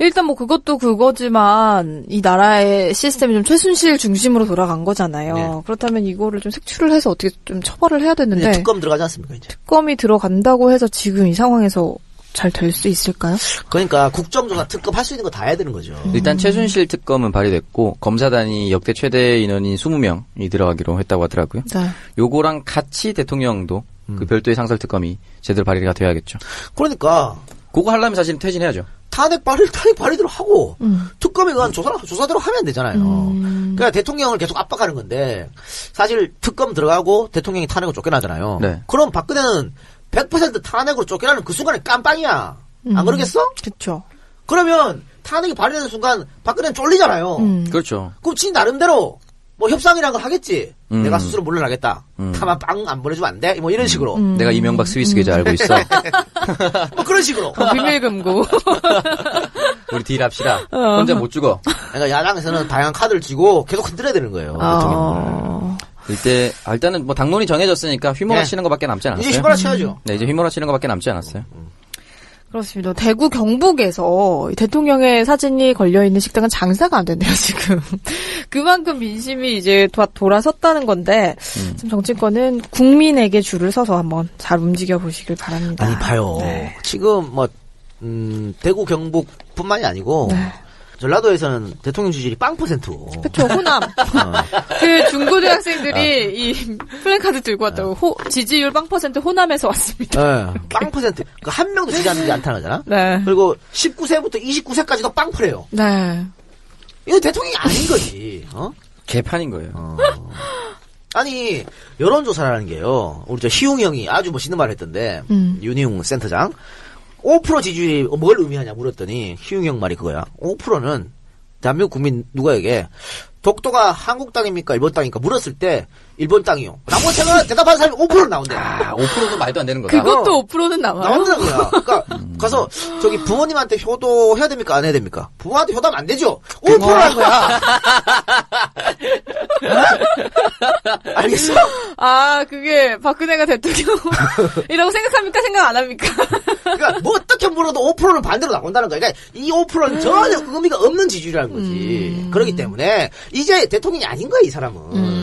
일단 뭐 그것도 그거지만 이 나라의 시스템이 좀 최순실 중심으로 돌아간 거잖아요. 네. 그렇다면 이거를 좀 색출을 해서 어떻게 좀 처벌을 해야 되는데 특검 들어가지 않습니까, 이제? 특검이 들어간다고 해서 지금 이 상황에서 잘 될 수 있을까요? 그러니까 국정조사 특검 할 수 있는 거 다 해야 되는 거죠. 일단 최순실 특검은 발의됐고 검사단이 역대 최대 인원인 20명이 들어가기로 했다고 하더라고요. 네. 요거랑 같이 대통령도 그 별도의 상설 특검이 제대로 발의가 돼야겠죠. 그러니까, 그거 하려면 사실 퇴진해야죠. 탄핵 발의, 탄핵 발의대로 하고, 음. 특검에 의한 조사, 조사대로 하면 되잖아요. 그러니까 대통령을 계속 압박하는 건데, 사실 특검 들어가고 대통령이 탄핵으로 쫓겨나잖아요. 네. 그럼 박근혜는 100% 탄핵으로 쫓겨나는 그 순간에 깜빵이야. 안 그러겠어? 그쵸. 그러면 탄핵이 발의되는 순간 박근혜는 쫄리잖아요. 음. 그렇죠. 그럼 지 나름대로 뭐 협상이라는 걸 하겠지. 음. 내가 스스로 물러나겠다. 음. 다만 빵 안 보내주면 안 돼? 뭐 이런 식으로. 내가 이명박 스위스 계좌 알고 있어. 뭐 그런 식으로. 어, 비밀금고. 우리 딜합시다. 혼자 못 죽어. 그러니까 야당에서는 다양한 카드를 쥐고 계속 흔들어야 되는 거예요. 어... 일대 아, 일단은 뭐 당론이 정해졌으니까 휘몰아치는 것밖에 남지 않았어요. 이제 휘몰아쳐야죠. 네, 이제 휘몰아치는 것밖에 남지 않았어요. 그렇습니다. 대구 경북에서 이 대통령의 사진이 걸려 있는 식당은 장사가 안 된대요 지금. 그만큼 민심이 이제 도, 돌아섰다는 건데 음. 지금 정치권은 국민에게 줄을 서서 한번 잘 움직여 보시길 바랍니다. 아니 봐요. 네. 지금 뭐 음, 대구 경북뿐만이 아니고 네. 전라도에서는 대통령 지지율이 빵 퍼센트고. 그쵸 호남 그 중고등학생들이 이 플랜카드 들고 왔다고 호, 지지율 빵 퍼센트 호남에서 왔습니다. 예, 빵 퍼센트. 그한 명도 지지하지 않다는 거잖아. 네. 그리고 19세부터 29세까지도 빵 퍼래요. 네. 이거 대통령이 아닌 거지. 어? 개판인 거예요. 어. 아니 여론조사라는 게요. 우리 저 희웅 형이 아주 멋있는 말을 했던데 음. 윤희웅 센터장 5% 지지율이 뭘 의미하냐 물었더니 희웅 형 말이 그거야. 5%는 대한민국 국민 누구에게 독도가 한국 땅입니까 일본 땅입니까 물었을 때 일본 땅이요. 나머지가 대답하는 사람이 5% 나온대. 아, 5%도 말도 안 되는 거다. 그것도 5%는 남아요. 나온다고요. 그러니까 가서 저기 부모님한테 효도 해야 됩니까 안 해야 됩니까? 부모한테 효도하면 안 되죠. 5%라는 거야. 알겠어? 아, 그게 박근혜가 대통령이라고 생각합니까? 생각 안 합니까? 그러니까 뭐 어떻게 물어도 5%는 반대로 나온다는 거야. 그러니까 이 5%는 전혀 의미가 없는 지지율이라는 거지. 그렇기 때문에 이제 대통령이 아닌 거야 이 사람은.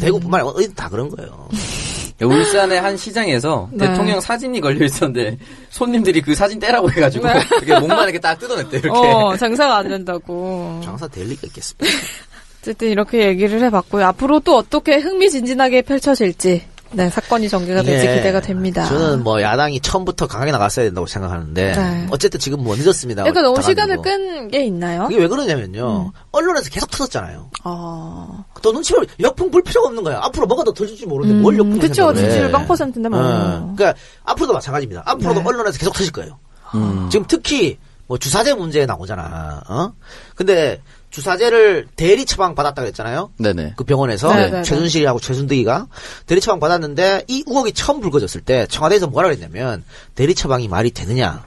대구뿐만 아니라 어디 다 그런 거예요. 울산의 한 시장에서 네. 대통령 사진이 걸려 있었는데 손님들이 그 사진 떼라고 해가지고 이렇게 목만 이렇게 딱 뜯어냈대 이렇게. 어, 장사가 안 된다고. 장사 될 리가 있겠습니까? 어쨌든 이렇게 얘기를 해봤고요. 앞으로 또 어떻게 흥미진진하게 펼쳐질지, 네, 사건이 전개가 될지 예. 기대가 됩니다. 저는 뭐 야당이 처음부터 강하게 나갔어야 된다고 생각하는데 네. 어쨌든 지금 뭐 늦었습니다. 약간 너무 다 시간을. 끈 게 있나요? 그게 왜 그러냐면요. 언론에서 계속 터졌잖아요. 어. 또 눈치를 역풍 불 필요가 없는 거야. 앞으로 뭐가 더더 줄지 모르는데 뭘 역풍 음, 그쵸, 지지율 빵 퍼센트인데 뭐. 그러니까 앞으로도 마찬가지입니다. 앞으로도 네. 언론에서 계속 터질 거예요. 음. 지금 특히 뭐 주사제 문제 나오잖아. 어? 근데 주사제를 대리 처방 받았다고 했잖아요. 네네. 그 병원에서 네, 네, 네. 최순실하고 최순득이가 대리 처방 받았는데 이 의혹이 처음 불거졌을 때 청와대에서 뭐라 그랬냐면 대리 처방이 말이 되느냐.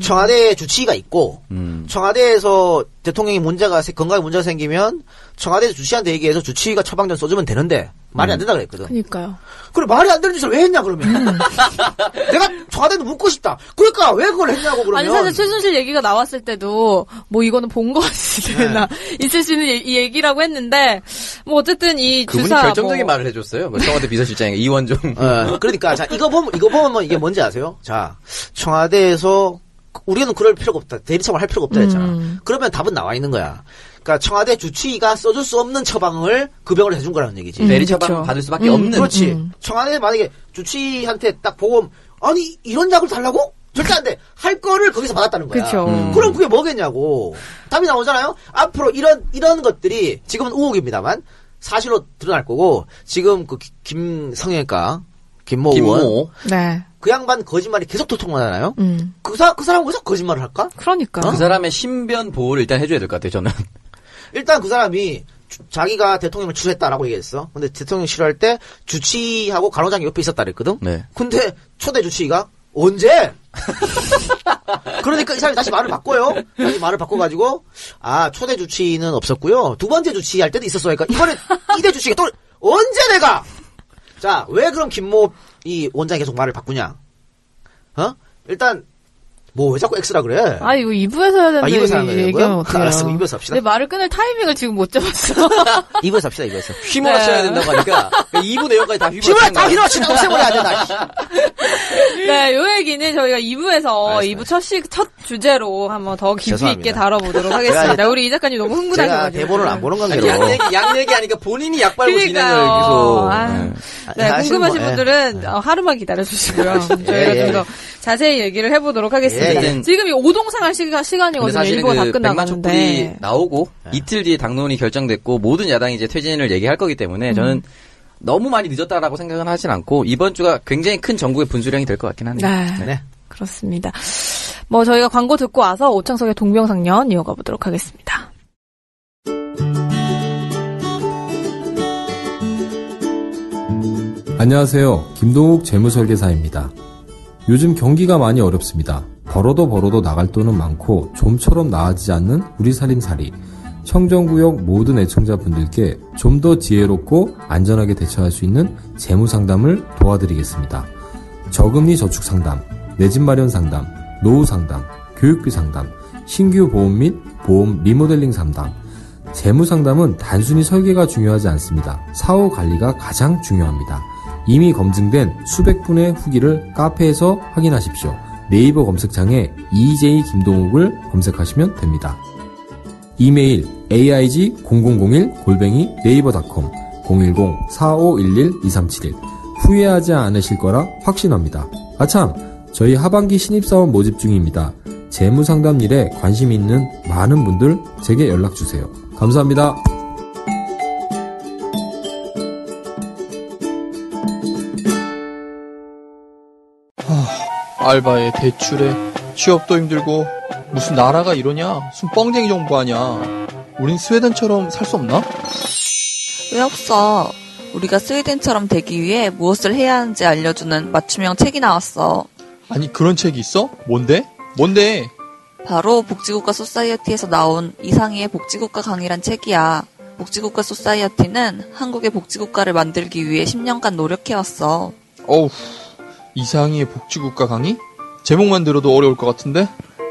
청와대에 주치의가 있고 음. 청와대에서 대통령이 문제가 세- 건강에 문제가 생기면 청와대에서 주치의한테 얘기해서 주치의가 처방전 써주면 되는데 말이 안 된다 그랬거든. 그니까요. 그래 말이 안 되는 짓을 왜 했냐 그러면 음. 내가 청와대도 묻고 싶다. 그러니까 왜 그걸 했냐고 그러면 아니 사실 최순실 얘기가 나왔을 때도 뭐 이거는 본거 같으나 있을 수 있는 얘- 이 얘기라고 했는데 뭐 어쨌든 이 그분이 주사 결정적인 뭐 말을 해줬어요. 뭐 청와대 비서실장이 이원종. 어, 그러니까 자 이거 보면 이거 보면 뭐 이게 뭔지 아세요? 자 청와대에서 우리는 그럴 필요가 없다. 대리처벌 할 필요가 없다 했잖아. 음. 그러면 답은 나와 있는 거야. 그러니까 청와대 주치의가 써줄 수 없는 처방을 급여를 해준 거라는 얘기지. 음, 대리 처방 그쵸. 받을 수밖에 음, 없는 그렇지. 음. 청와대 만약에 주치의한테 딱 보고 아니 이런 약을 달라고? 절대 안 돼. 할 거를 거기서 받았다는 거야. 음. 그럼 그게 뭐겠냐고. 답이 나오잖아요. 앞으로 이런 이런 것들이 지금은 우혹입니다만 사실로 드러날 거고 지금 그 기- 김성애가 김모 의원 김모. 네. 그 양반 거짓말이 계속 도통하잖아요. 음. 그, 사, 그 사람은 왜 자꾸 거짓말을 할까? 그러니까. 그 사람의 신변 보호를 일단 해줘야 될 것 같아요, 저는. 일단 그 사람이 주- 자기가 대통령을 추천했다라고 얘기했어. 근데 대통령 싫어할 때 주치의하고 간호장이 옆에 있었다 그랬거든. 네. 근데 초대 주치의가 언제? 그러니까 이 사람이 다시 말을 바꿔요. 다시 말을 바꿔가지고 아 초대 주치의는 없었고요. 두 번째 주치의 할 때도 있었어. 그러니까 이번에 이대 주치의가 또 언제 내가? 자 왜 그럼 김모 이 원장이 계속 말을 바꾸냐? 어? 일단 뭐 왜 자꾸 X라 그래? 아, 이거 2부에서 해야 되는데, 아, 2부에서 하는 얘기하면? 어떡해요. 알았어, 2부에서 합시다. 내 말을 끊을 타이밍을 지금 못 잡았어. 2부에서 합시다 2부에서. 휘몰아 쳐야 네. 된다고 하니까 2부 내용까지 다 힘을 휘몰아치는 다 거야. 휘어치다 없애버려야 된다. 네, 요 얘기는 저희가 2부에서 알았어요. 2부 첫, 시, 첫 주제로 한번 더 깊이 죄송합니다. 있게 다뤄보도록 하겠습니다. 우리 이 작가님 너무 제가 흥분하셔가지고. 대본을 안 보는 관계로. 양 얘기, 양 얘기 하니까 본인이 약 진행을 그러니까요. 계속. 아. 네. 네, 사실 궁금하신 뭐, 예. 분들은 어, 하루만 기다려주시고요. 저희가 예, 예. 좀더 자세히 얘기를 해보도록 하겠습니다. 예, 예. 지금 이 오동상 할 시간, 근데 시간이거든요. 일부가 다그 백만 촛불이 끝나가는데. 나오고 이틀 뒤에 당론이 결정됐고 모든 야당이 이제 퇴진을 얘기할 거기 때문에 저는 너무 많이 늦었다라고 생각은 하진 않고 이번 주가 굉장히 큰 전국의 분수령이 될 것 같긴 하네요. 네. 네. 그렇습니다. 뭐 저희가 광고 듣고 와서 오창석의 동병상련 이어가 보도록 하겠습니다. 안녕하세요. 김동욱 재무설계사입니다. 요즘 경기가 많이 어렵습니다. 벌어도 벌어도 나갈 돈은 많고 좀처럼 나아지지 않는 우리 살림살이. 청정구역 모든 애청자분들께 좀 더 지혜롭고 안전하게 대처할 수 있는 재무 상담을 도와드리겠습니다. 저금리 저축 상담, 내 집 마련 상담, 노후 상담, 교육비 상담, 신규 보험 및 보험 리모델링 상담, 재무 상담은 단순히 설계가 중요하지 않습니다. 사후 관리가 가장 중요합니다. 이미 검증된 수백 분의 후기를 카페에서 확인하십시오. 네이버 검색창에 EJ 김동욱을 검색하시면 됩니다. 이메일 aig0001 골뱅이 네이버닷컴 010-4511-2371 후회하지 않으실 거라 확신합니다. 아참 저희 하반기 신입사원 모집 중입니다. 재무상담 일에 관심 있는 많은 분들 제게 연락주세요. 감사합니다. 알바에 대출에 취업도 힘들고 무슨 나라가 이러냐? 무슨 뻥쟁이 정부 아니야? 우린 스웨덴처럼 살 수 없나? 왜 없어? 우리가 스웨덴처럼 되기 위해 무엇을 해야 하는지 알려주는 맞춤형 책이 나왔어. 아니 그런 책이 있어? 뭔데? 뭔데? 바로 복지국가 소사이어티에서 나온 이상이의 복지국가 강의란 책이야. 복지국가 소사이어티는 한국의 복지국가를 만들기 위해 10년간 노력해왔어. 어우 이상희의 복지국가 강의? 제목만 들어도 어려울 것 같은데?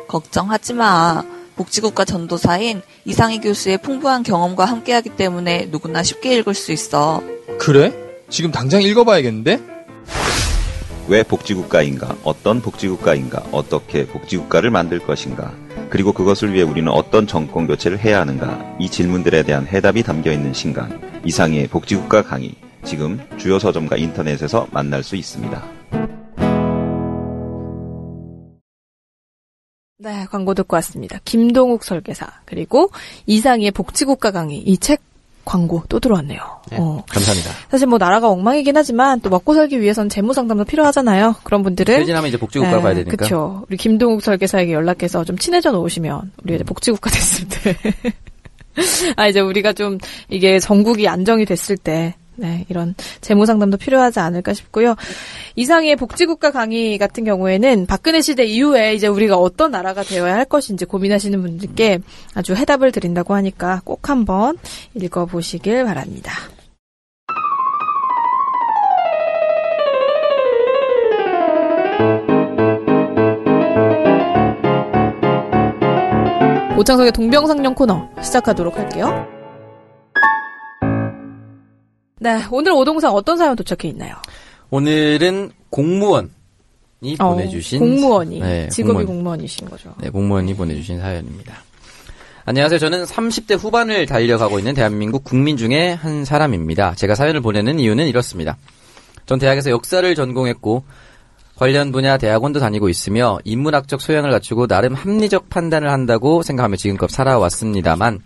걱정하지 마. 복지국가 전도사인 이상희 교수의 풍부한 경험과 함께하기 때문에 누구나 쉽게 읽을 수 있어. 그래? 지금 당장 읽어봐야겠는데? 왜 복지국가인가? 어떤 복지국가인가? 어떻게 복지국가를 만들 것인가? 그리고 그것을 위해 우리는 어떤 정권 교체를 해야 하는가? 이 질문들에 대한 해답이 담겨 있는 신간 이상희의 복지국가 강의 지금 주요 서점과 인터넷에서 만날 수 있습니다. 네, 광고 듣고 왔습니다. 김동욱 설계사 그리고 이상희의 복지국가 강의 이 책 광고 또 들어왔네요. 네, 어. 감사합니다. 사실 뭐 나라가 엉망이긴 하지만 또 먹고 살기 위해선 재무 상담도 필요하잖아요. 그런 분들은 퇴진하면 이제 복지국가 가야 되니까. 그렇죠. 우리 김동욱 설계사에게 연락해서 좀 친해져 놓으시면 우리가 이제 음. 복지국가 됐을 때, 아 이제 우리가 좀 이게 전국이 안정이 됐을 때. 네, 이런 재무 상담도 필요하지 않을까 싶고요. 이상의 복지국가 강의 같은 경우에는 박근혜 시대 이후에 이제 우리가 어떤 나라가 되어야 할 것인지 고민하시는 분들께 아주 해답을 드린다고 하니까 꼭 한번 읽어보시길 바랍니다. 오창석의 동병상련 코너 시작하도록 할게요. 네, 오늘 오동상 어떤 사연 도착해 있나요? 오늘은 공무원이 어, 보내주신 공무원이 네, 직업이 공무원. 이신 거죠. 네, 공무원이 보내주신 사연입니다. 안녕하세요. 저는 30대 후반을 달려가고 있는 대한민국 국민 중에 한 사람입니다. 제가 사연을 보내는 이유는 이렇습니다. 전 대학에서 역사를 전공했고 관련 분야 대학원도 다니고 있으며 인문학적 소양을 갖추고 나름 합리적 판단을 한다고 생각하며 지금껏 살아왔습니다만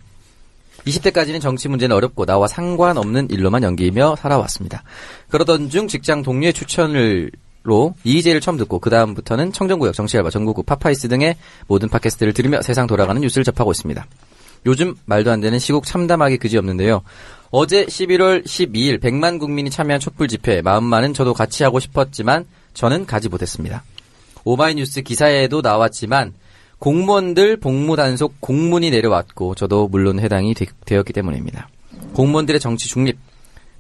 20대까지는 정치 문제는 어렵고 나와 상관없는 일로만 여기며 살아왔습니다. 그러던 중 직장 동료의 추천으로 이이제이를 처음 듣고 그 다음부터는 청정구역, 정치알바, 전국구, 파파이스 등의 모든 팟캐스트를 들으며 세상 돌아가는 뉴스를 접하고 있습니다. 요즘 말도 안 되는 시국 참담하기 그지없는데요. 어제 11월 12일 100만 국민이 참여한 촛불 집회 마음만은 저도 같이 하고 싶었지만 저는 가지 못했습니다. 오마이뉴스 기사에도 나왔지만 공무원들 복무 단속 공문이 내려왔고 저도 물론 해당이 되, 되었기 때문입니다. 공무원들의 정치 중립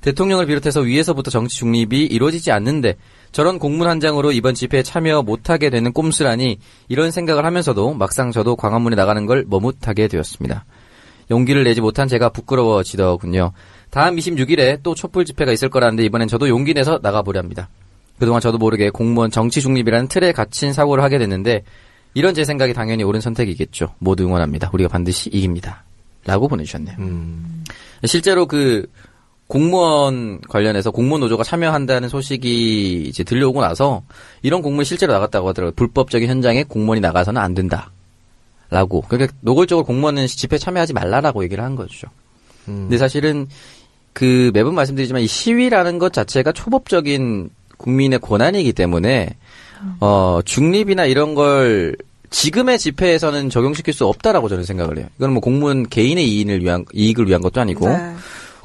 대통령을 비롯해서 위에서부터 정치 중립이 이루어지지 않는데 저런 공문 한 장으로 이번 집회에 참여 못하게 되는 꼼수라니 이런 생각을 하면서도 막상 저도 광화문에 나가는 걸 머뭇하게 되었습니다. 용기를 내지 못한 제가 부끄러워지더군요. 다음 26일에 또 촛불 집회가 있을 거라는데 이번엔 저도 용기 내서 나가보려 합니다. 그동안 저도 모르게 공무원 정치 중립이라는 틀에 갇힌 사고를 하게 됐는데 이런 제 생각이 당연히 옳은 선택이겠죠. 모두 응원합니다. 우리가 반드시 이깁니다. 라고 보내주셨네요. 실제로 그 공무원 관련해서 공무원 노조가 참여한다는 소식이 이제 들려오고 나서 이런 공무원이 실제로 나갔다고 하더라고요. 불법적인 현장에 공무원이 나가서는 안 된다. 라고. 그러니까 노골적으로 공무원은 집회 참여하지 말라라고 얘기를 한 거죠. 근데 사실은 그 매번 말씀드리지만 이 시위라는 것 자체가 초법적인 국민의 권한이기 때문에 어 중립이나 이런 걸 지금의 집회에서는 적용시킬 수 없다라고 저는 생각을 해요. 이건 뭐 공무원 개인의 이익을 위한 이익을 위한 것도 아니고 네.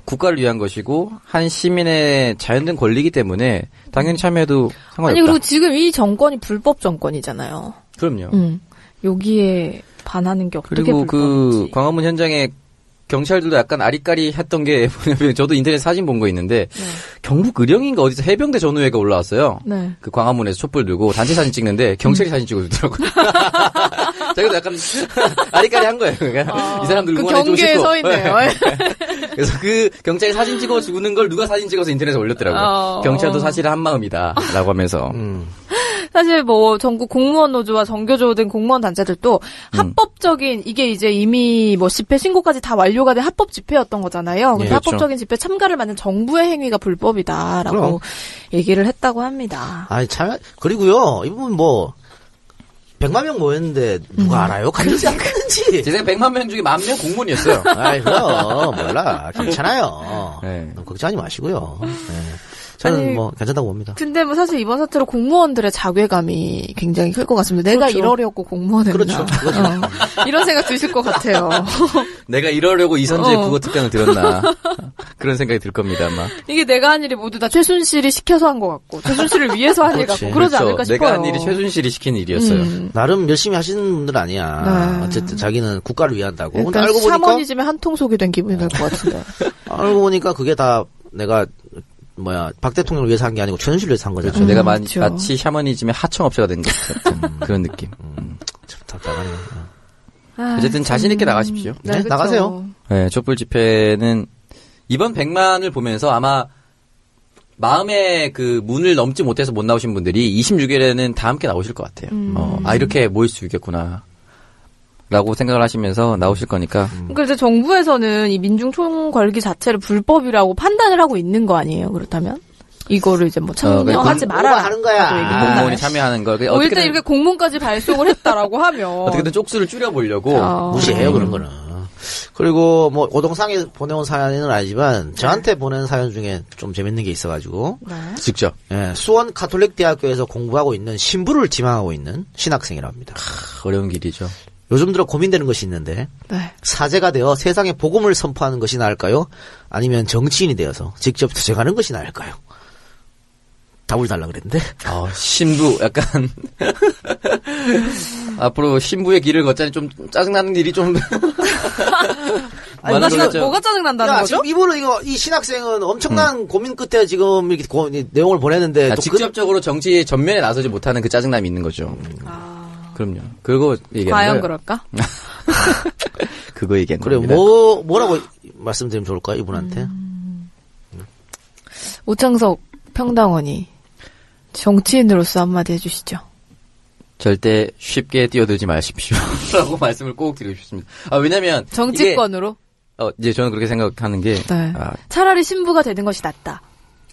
국가를 위한 것이고 한 시민의 자연된 권리이기 때문에 당연히 참여해도 상관없다. 아니 그리고 지금 이 정권이 불법 정권이잖아요. 그럼요. 음. 여기에 반하는 게 어떻게 그리고 그 불법인지. 광화문 현장에 경찰들도 약간 아리까리 했던 게 뭐냐면 저도 인터넷 사진 본 거 있는데 경북 의령인가 어디서 해병대 전우회가 올라왔어요. 네. 그 광화문에서 촛불 들고 단체 사진 찍는데 경찰이 사진 찍어주더라고요. 자기도 약간 아리까리 한 거예요. 그러니까 이 사람들 그 응원해주고 경계에 싶고. 서 있네요. 그래서 그 경찰이 사진 찍어 주는 걸 누가 사진 찍어서 인터넷에 올렸더라고요. 어. 경찰도 사실은 한 마음이다. 라고 하면서. 음. 사실 뭐 전국 공무원 노조와 정교조 등 공무원 단체들도 음. 합법적인 이게 이제 이미 뭐 집회 신고까지 다 완료가 된 합법 집회였던 거잖아요. 근데 예, 그렇죠. 합법적인 집회 참가를 막는 정부의 행위가 불법이다라고 그럼. 얘기를 했다고 합니다. 아니 참 그리고요 이분 뭐 100만 명 모였는데 누가 알아요? 갔는지 안 갔는지. 제 생각 100만 명 중에 만 명 공무원이었어요. 아이 그럼 몰라 괜찮아요. 네. 너무 걱정하지 마시고요. 네. 저는 아니, 뭐 괜찮다고 봅니다. 근데 뭐 사실 이번 사태로 공무원들의 자괴감이 굉장히 클 것 같습니다. 내가 그렇죠. 이러려고 공무원을 그렇죠. 했나. 어, 이런 생각 드실 것 같아요. 내가 이러려고 이선재 어. 국어 특강을 들었나. 그런 생각이 들 겁니다, 아마. 이게 내가 한 일이 모두 다 최순실이 시켜서 한 것 같고 최순실을 위해서 한 일. 같고 그러지 않을까 싶어요. 내가 한 일이 최순실이 시킨 일이었어요. 음. 나름 열심히 하시는 분들 아니야. 네. 어쨌든 자기는 국가를 위한다고. 근데 알고 보니까 샤머니즘에 한통 속이 된 기분이 들것 같은데. 알고 보니까 그게 다 내가 뭐야 박 대통령을 위해서 한 게 아니고 최순실을 위해서 한 거잖아. 그렇죠. 내가 마, 그렇죠. 마치 샤머니즘의 하청업체가 된 것 같은 그런 느낌. 음. 참 답답하네요. 아, 어쨌든 자신 있게 나가십시오. 네, 그쵸. 나가세요. 네, 촛불 집회는 이번 100만을 보면서 아마 마음의 그 문을 넘지 못해서 못 나오신 분들이 26일에는 다 함께 나오실 것 같아요. 음. 어, 아, 이렇게 모일 수 있겠구나. 라고 생각을 하시면서 나오실 거니까. 그러니까 이제 정부에서는 이 민중 총궐기 자체를 불법이라고 판단을 하고 있는 거 아니에요? 그렇다면 이거를 이제 뭐 참여하지 공- 말아라. 하는 거야. 아? 공무원이 참여하는 걸. 뭐 일단 어떻게든, 이렇게 공문까지 발송을 했다라고 하면 어떻게든 쪽수를 줄여보려고. 어. 무시해요 그런 거는. 그리고 뭐 오동상에 보내온 사연은 아니지만 저한테 보낸 사연 중에 좀 재밌는 게 있어가지고 네. 직접. 예, 수원 카톨릭 대학교에서 공부하고 있는 신부를 지망하고 있는 신학생이랍니다. 어려운 길이죠. 요즘 들어 고민되는 것이 있는데 네. 사제가 되어 세상에 복음을 선포하는 것이 나을까요? 아니면 정치인이 되어서 직접 투쟁하는 것이 나을까요? 답을 달라 그랬는데 아, 신부, 약간. 앞으로 신부의 길을 걷자니 좀 짜증나는 일이 좀. 아니, 뭐가, 거겠죠. 뭐가 짜증난다는 야, 거죠? 지금 이분은 이거 이 신학생은 엄청난 고민 끝에 지금 이렇게 고- 이 내용을 보내는데 아, 또 직접적으로 정치 전면에 나서지 못하는 그 짜증남이 있는 거죠. 그럼요. 그거 얘기하는 과연. 그럴까? 그거 얘기하는 그, 그래 겁니다. 뭐 뭐라고 말씀드리면 좋을까 이분한테 오창석 평당원이 정치인으로서 한마디 해주시죠. 절대 쉽게 뛰어들지 마십시오. 라고 말씀을 꼭 드리고 싶습니다. 아, 왜냐면. 정치권으로. 이게, 어, 이제 저는 그렇게 생각하는 게. 네. 아, 차라리 신부가 되는 것이 낫다.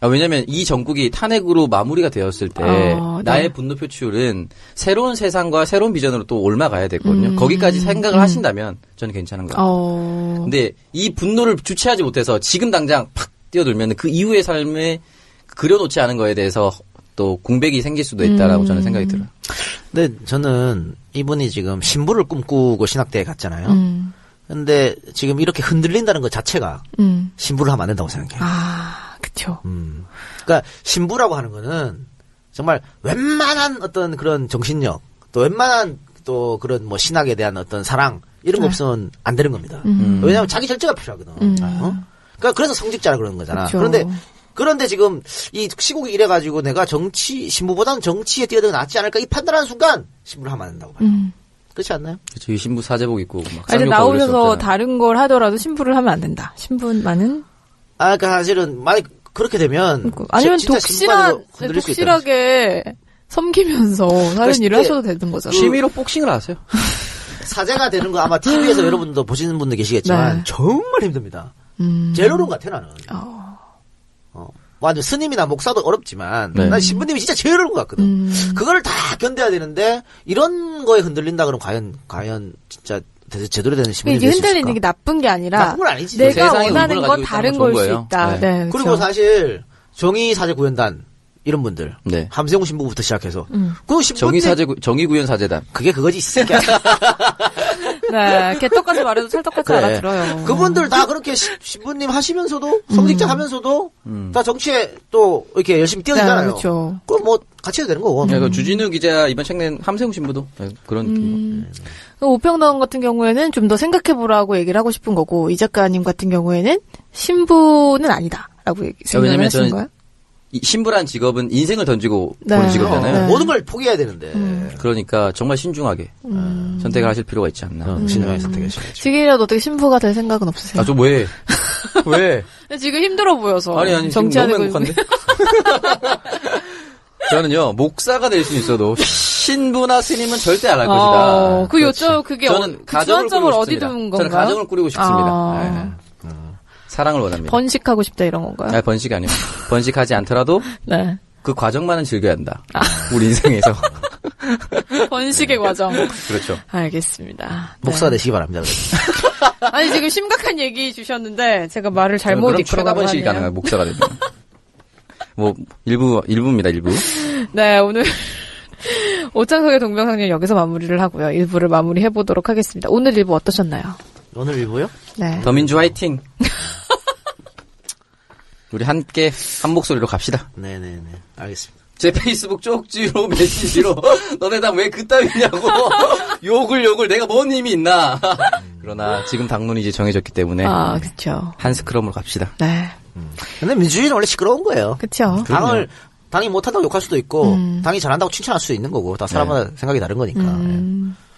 아, 왜냐면 이 전국이 탄핵으로 마무리가 되었을 때 어, 네. 나의 분노 표출은 새로운 세상과 새로운 비전으로 또 올라가야 되거든요. 음, 거기까지 생각을 음. 하신다면 저는 괜찮은 것 같아요. 어. 근데 이 분노를 주체하지 못해서 지금 당장 팍 뛰어들면 그 이후의 삶에 그려놓지 않은 거에 대해서 또 공백이 생길 수도 있다라고 음. 저는 생각이 들어요. 근데 저는 이분이 지금 신부를 꿈꾸고 신학대에 갔잖아요. 음. 근데 지금 이렇게 흔들린다는 것 자체가 음. 신부를 하면 안 된다고 생각해요. 아, 그쵸. 음. 그러니까 신부라고 하는 거는 정말 웬만한 어떤 그런 정신력 또 웬만한 또 그런 뭐 신학에 대한 어떤 사랑 이런 거 네. 없으면 안 되는 겁니다. 음. 왜냐하면 자기 절제가 필요하거든. 음. 어? 그러니까 그래서 성직자라 그러는 거잖아. 그쵸. 그런데 그런데 지금 이 시국이 이래 가지고 내가 정치 신부보다는 정치에 뛰어들어 낫지 않을까 이 판단하는 순간 신부를 하면 안 된다고 봐요. 음. 그렇지 않나요? 그렇죠. 이 신부 사제복 입고 막 아, 나오셔서 수 없잖아요. 다른 걸 하더라도 신부를 하면 안 된다. 신부만은 아, 그러니까 사실은 만약 그렇게 되면 아니면 지- 진짜 독실한 독실하게 섬기면서 다른 그 일을 시- 하셔도 되는 거잖아요. 취미로 복싱을 하세요. 사제가 되는 거 아마 TV에서 여러분도 보시는 분들 계시겠지만 네. 정말 힘듭니다. 음. 제일 어려운 것 같아 나는. 어. 어. 완전 스님이나 목사도 어렵지만 네. 난 신부님이 진짜 제일 어려운 것 같거든. 음. 그거를 다 견뎌야 되는데 이런 거에 흔들린다 그러면 과연 과연 진짜 제- 제대로 되는 이게 될수 흔들리는 있을까? 게 나쁜 게 아니라 나쁜 건 아니지. 내가 원하는 건 다른 걸건수 있다. 거예요. 네. 그리고 그렇죠. 사실 정의 사제 구현단 이런 분들 네. 함세웅 신부부터 시작해서 음. 그 신부님 정의 사제 정의구현 사제단. 그게 그거지 이 새끼야. 네, 개떡같이 말해도 찰떡같이 그래. 알아들어요. 그분들 다 그렇게 시- 신부님 하시면서도 성직자 하면서도 다 정치에 또 이렇게 열심히 뛰어들잖아요. 네, 그렇죠. 그럼 뭐 같이 해도 되는 거고. 네, 그 주진우 기자 이번 책 낸 함세웅 신부도 네, 그런 느낌. 음. 그 오평당 같은 경우에는 좀 더 생각해보라고 얘기를 하고 싶은 거고 이 작가님 같은 경우에는 신부는 아니다 라고 얘기- 생각을 왜냐면 하신 저는 거예요? 이 신부란 직업은 인생을 던지고 네. 보는 어, 직업이잖아요. 네. 모든 걸 포기해야 되는데. 그러니까 정말 신중하게 음. 선택을 하실 필요가 있지 않나. 어, 신중하게 선택하셔야죠. 지금이라도 어떻게 신부가 될 생각은 없으세요? 아, 저 왜? 왜? 지금 힘들어 보여서 아니, 아니, 지금 정치하는 너무 거 행복한데? 저는요, 목사가 될 수는 있어도, 신부나 스님은 절대 안 할 것이다. 어, 그. 요점 그게 어, 저는 그 가정을 주안점을 꾸리고 어디 싶습니다. 둔 저는 건가요? 가정을 꾸리고 싶습니다. 아. 네. 사랑을 원합니다. 번식하고 싶다 이런 건가요? 아니, 번식이 아니에요. 번식하지 않더라도 네. 그 과정만은 즐겨야 한다. 아. 우리 인생에서. 번식의 과정. 그렇죠. 알겠습니다. 목사가 네. 되시기 바랍니다. 아니 지금 심각한 얘기 주셨는데 제가 말을 잘못 그럼 이끌어 최다 번식이. 가능한 목사가 되면. 뭐, 일부, 일부입니다, 일부. 네, 오늘 오창석의 동병상련 여기서 마무리를 하고요. 일부를 마무리해 보도록 하겠습니다. 오늘 일부 어떠셨나요? 오늘 일부요? 네. 더민주 화이팅! 우리 함께 한 목소리로 갑시다. 네네네. 알겠습니다. 제 페이스북 쪽지로 메시지로 너네 다 왜 그따위냐고 욕을 욕을 내가 뭔 힘이 있나 그러나 지금 당론이 이제 정해졌기 때문에 아, 그쵸. 한 스크럼으로 갑시다 네. 근데 민주주의는 원래 시끄러운 거예요. 그쵸. 당을 당이 못한다고 욕할 수도 있고 음. 당이 잘한다고 칭찬할 수도 있는 거고 다 사람마다 생각이 다른 거니까. 음. 네,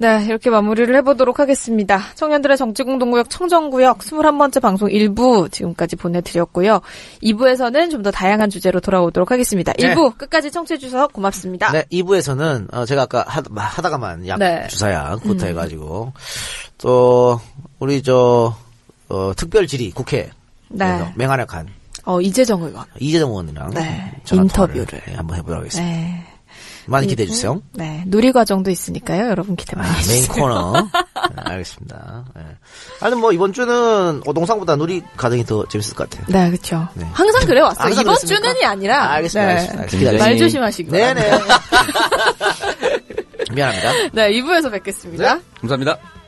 이렇게 마무리를 해보도록 하겠습니다. 청년들의 정치공동구역 청정구역 21번째 방송 1부 지금까지 보내드렸고요. 2부에서는 좀 더 다양한 주제로 돌아오도록 하겠습니다. 네. 1부 끝까지 청취해주셔서 고맙습니다. 네, 2부에서는 어, 제가 아까 하, 하다가만 약 네. 주사약 구타 해가지고 또 우리 저 어, 특별 질의 국회 네. 맹활약한 어, 이재정 의원. 이재정 의원이랑 네, 인터뷰를. 네, 한번 해보도록 하겠습니다. 네. 많이 기대해 주세요. 네, 누리 과정도 있으니까요. 여러분 기대 많이 아, 메인 해주세요. 코너. 네, 알겠습니다. 네. 아니 뭐 이번 주는 오동상보다 누리 가정이 더 재밌을 것 같아요. 네, 그렇죠. 네. 항상 그래 왔어요. 항상 이번 그랬습니까? 주는이 아니라. 아, 알겠습니다. 네. 알겠습니다. 말 바랍니다. 네네. 미안합니다. 네, 2부에서 뵙겠습니다. 감사합니다